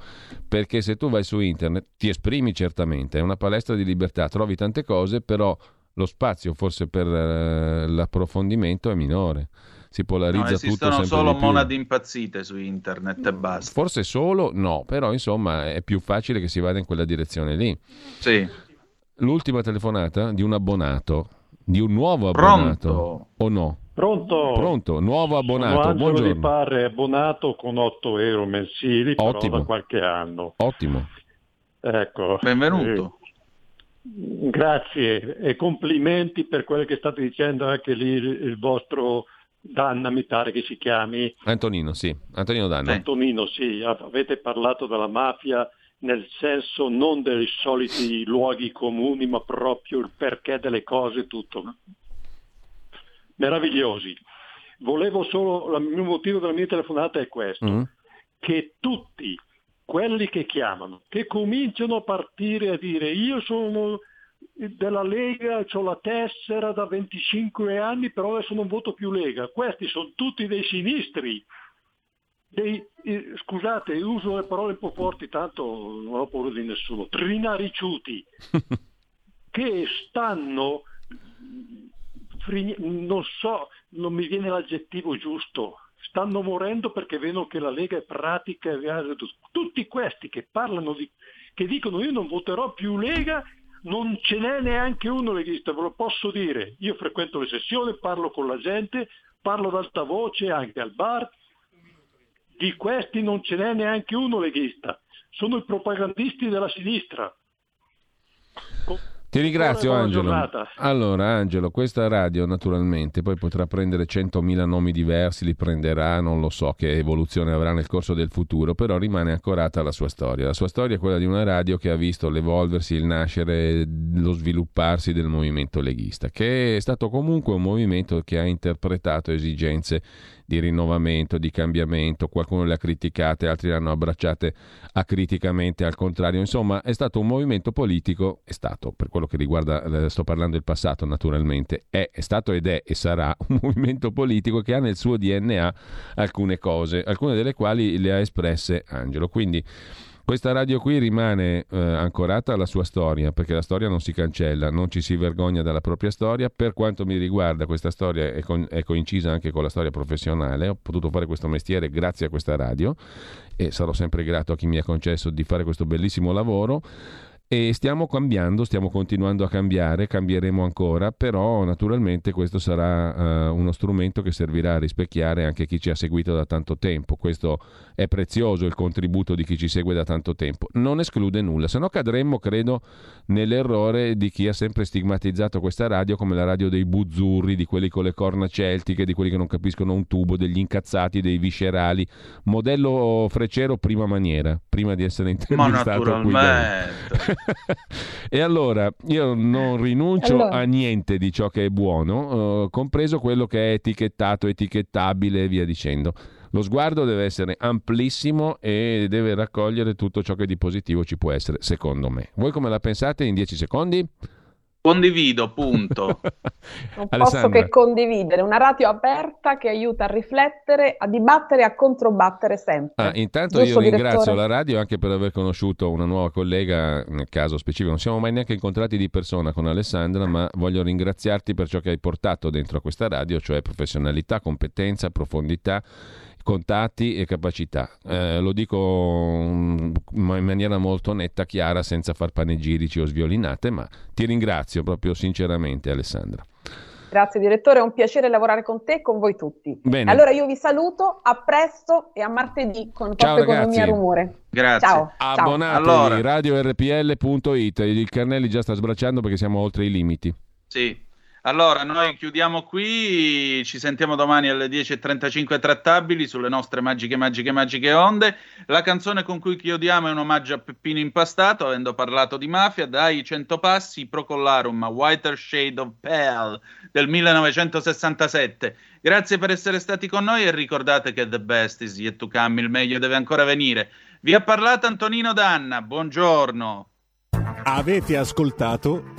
Per perché se tu vai su internet ti esprimi certamente, è una palestra di libertà, trovi tante cose, però lo spazio forse per eh, l'approfondimento è minore. Si polarizza no, tutto solo monadi impazzite su internet e basta. Forse solo no, però insomma è più facile che si vada in quella direzione lì. Sì. L'ultima telefonata di un abbonato, di un nuovo abbonato Pronto. o no? Pronto? Pronto, nuovo abbonato. Sono Angelo Buongiorno. di Parre, abbonato con 8 euro mensili Ottimo. da qualche anno. Ottimo. Ecco. Benvenuto. Eh, grazie e complimenti per quello che state dicendo anche lì il, il vostro Danna, mi pare che si chiami. Antonino, sì. Antonino Danna. Antonino, sì. Avete parlato della mafia nel senso non dei soliti luoghi comuni, ma proprio il perché delle cose, tutto meravigliosi. Volevo solo, il motivo della mia telefonata è questo, mm. che tutti quelli che chiamano, che cominciano a partire a dire io sono della Lega, ho la tessera da 25 anni, però adesso non voto più Lega. Questi sono tutti dei sinistri. Dei, eh, scusate, uso le parole un po' forti, tanto non ho paura di nessuno, trinariciuti, che stanno non so, non mi viene l'aggettivo giusto, stanno morendo perché vedono che la Lega è pratica. Tutti questi che parlano di, che dicono io non voterò più Lega, non ce n'è neanche uno leghista, ve lo posso dire. Io frequento le sessioni, parlo con la gente, parlo ad alta voce anche al bar. Di questi non ce n'è neanche uno leghista, sono i propagandisti della sinistra. Ti ringrazio Angelo. Allora Angelo, questa radio naturalmente poi potrà prendere 100.000 nomi diversi, li prenderà, non lo so che evoluzione avrà nel corso del futuro, però rimane ancorata alla sua storia. La sua storia è quella di una radio che ha visto l'evolversi, il nascere, lo svilupparsi del movimento leghista, che è stato comunque un movimento che ha interpretato esigenze di rinnovamento, di cambiamento, qualcuno le ha criticate, altri le hanno abbracciate acriticamente al contrario. Insomma, è stato un movimento politico, è stato, per quello che riguarda, eh, sto parlando del passato naturalmente, è, è stato ed è e sarà un movimento politico che ha nel suo DNA alcune cose, alcune delle quali le ha espresse Angelo. Quindi questa radio qui rimane eh, ancorata alla sua storia, perché la storia non si cancella, non ci si vergogna dalla propria storia. Per quanto mi riguarda, questa storia è, con- è coincisa anche con la storia professionale. Ho potuto fare questo mestiere grazie a questa radio e sarò sempre grato a chi mi ha concesso di fare questo bellissimo lavoro. E stiamo cambiando, stiamo continuando a cambiare, cambieremo ancora, però naturalmente questo sarà uh, uno strumento che servirà a rispecchiare anche chi ci ha seguito da tanto tempo. Questo è prezioso il contributo di chi ci segue da tanto tempo. Non esclude nulla, se no cadremmo, credo, nell'errore di chi ha sempre stigmatizzato questa radio come la radio dei buzzurri, di quelli con le corna celtiche, di quelli che non capiscono un tubo, degli incazzati, dei viscerali. Modello freccero prima maniera, prima di essere intervistato qui. E allora io non rinuncio allora. a niente di ciò che è buono, uh, compreso quello che è etichettato, etichettabile e via dicendo. Lo sguardo deve essere amplissimo e deve raccogliere tutto ciò che di positivo ci può essere, secondo me. Voi come la pensate in 10 secondi? Condivido, punto. non posso che condividere, una radio aperta che aiuta a riflettere, a dibattere e a controbattere sempre. Ah, intanto Giusto, io ringrazio direttore? la radio anche per aver conosciuto una nuova collega, nel caso specifico, non siamo mai neanche incontrati di persona con Alessandra, ma voglio ringraziarti per ciò che hai portato dentro a questa radio, cioè professionalità, competenza, profondità contatti e capacità. Eh, lo dico in maniera molto netta, chiara, senza far panegirici o sviolinate, ma ti ringrazio proprio sinceramente Alessandra. Grazie direttore, è un piacere lavorare con te e con voi tutti. Bene. Allora io vi saluto, a presto e a martedì con Ciao Pop Economia Rumore. Grazie. Ciao. Abbonatevi, allora. radiorpl.it, il Carnelli già sta sbracciando perché siamo oltre i limiti. Sì. Allora, noi chiudiamo qui, ci sentiamo domani alle 10.35 trattabili sulle nostre magiche, magiche, magiche onde. La canzone con cui chiudiamo è un omaggio a Peppino Impastato, avendo parlato di mafia, dai 100 passi, Procolarum, Whiter Shade of Pale del 1967. Grazie per essere stati con noi e ricordate che the best is yet to come, il meglio deve ancora venire. Vi ha parlato Antonino Danna, buongiorno. Avete ascoltato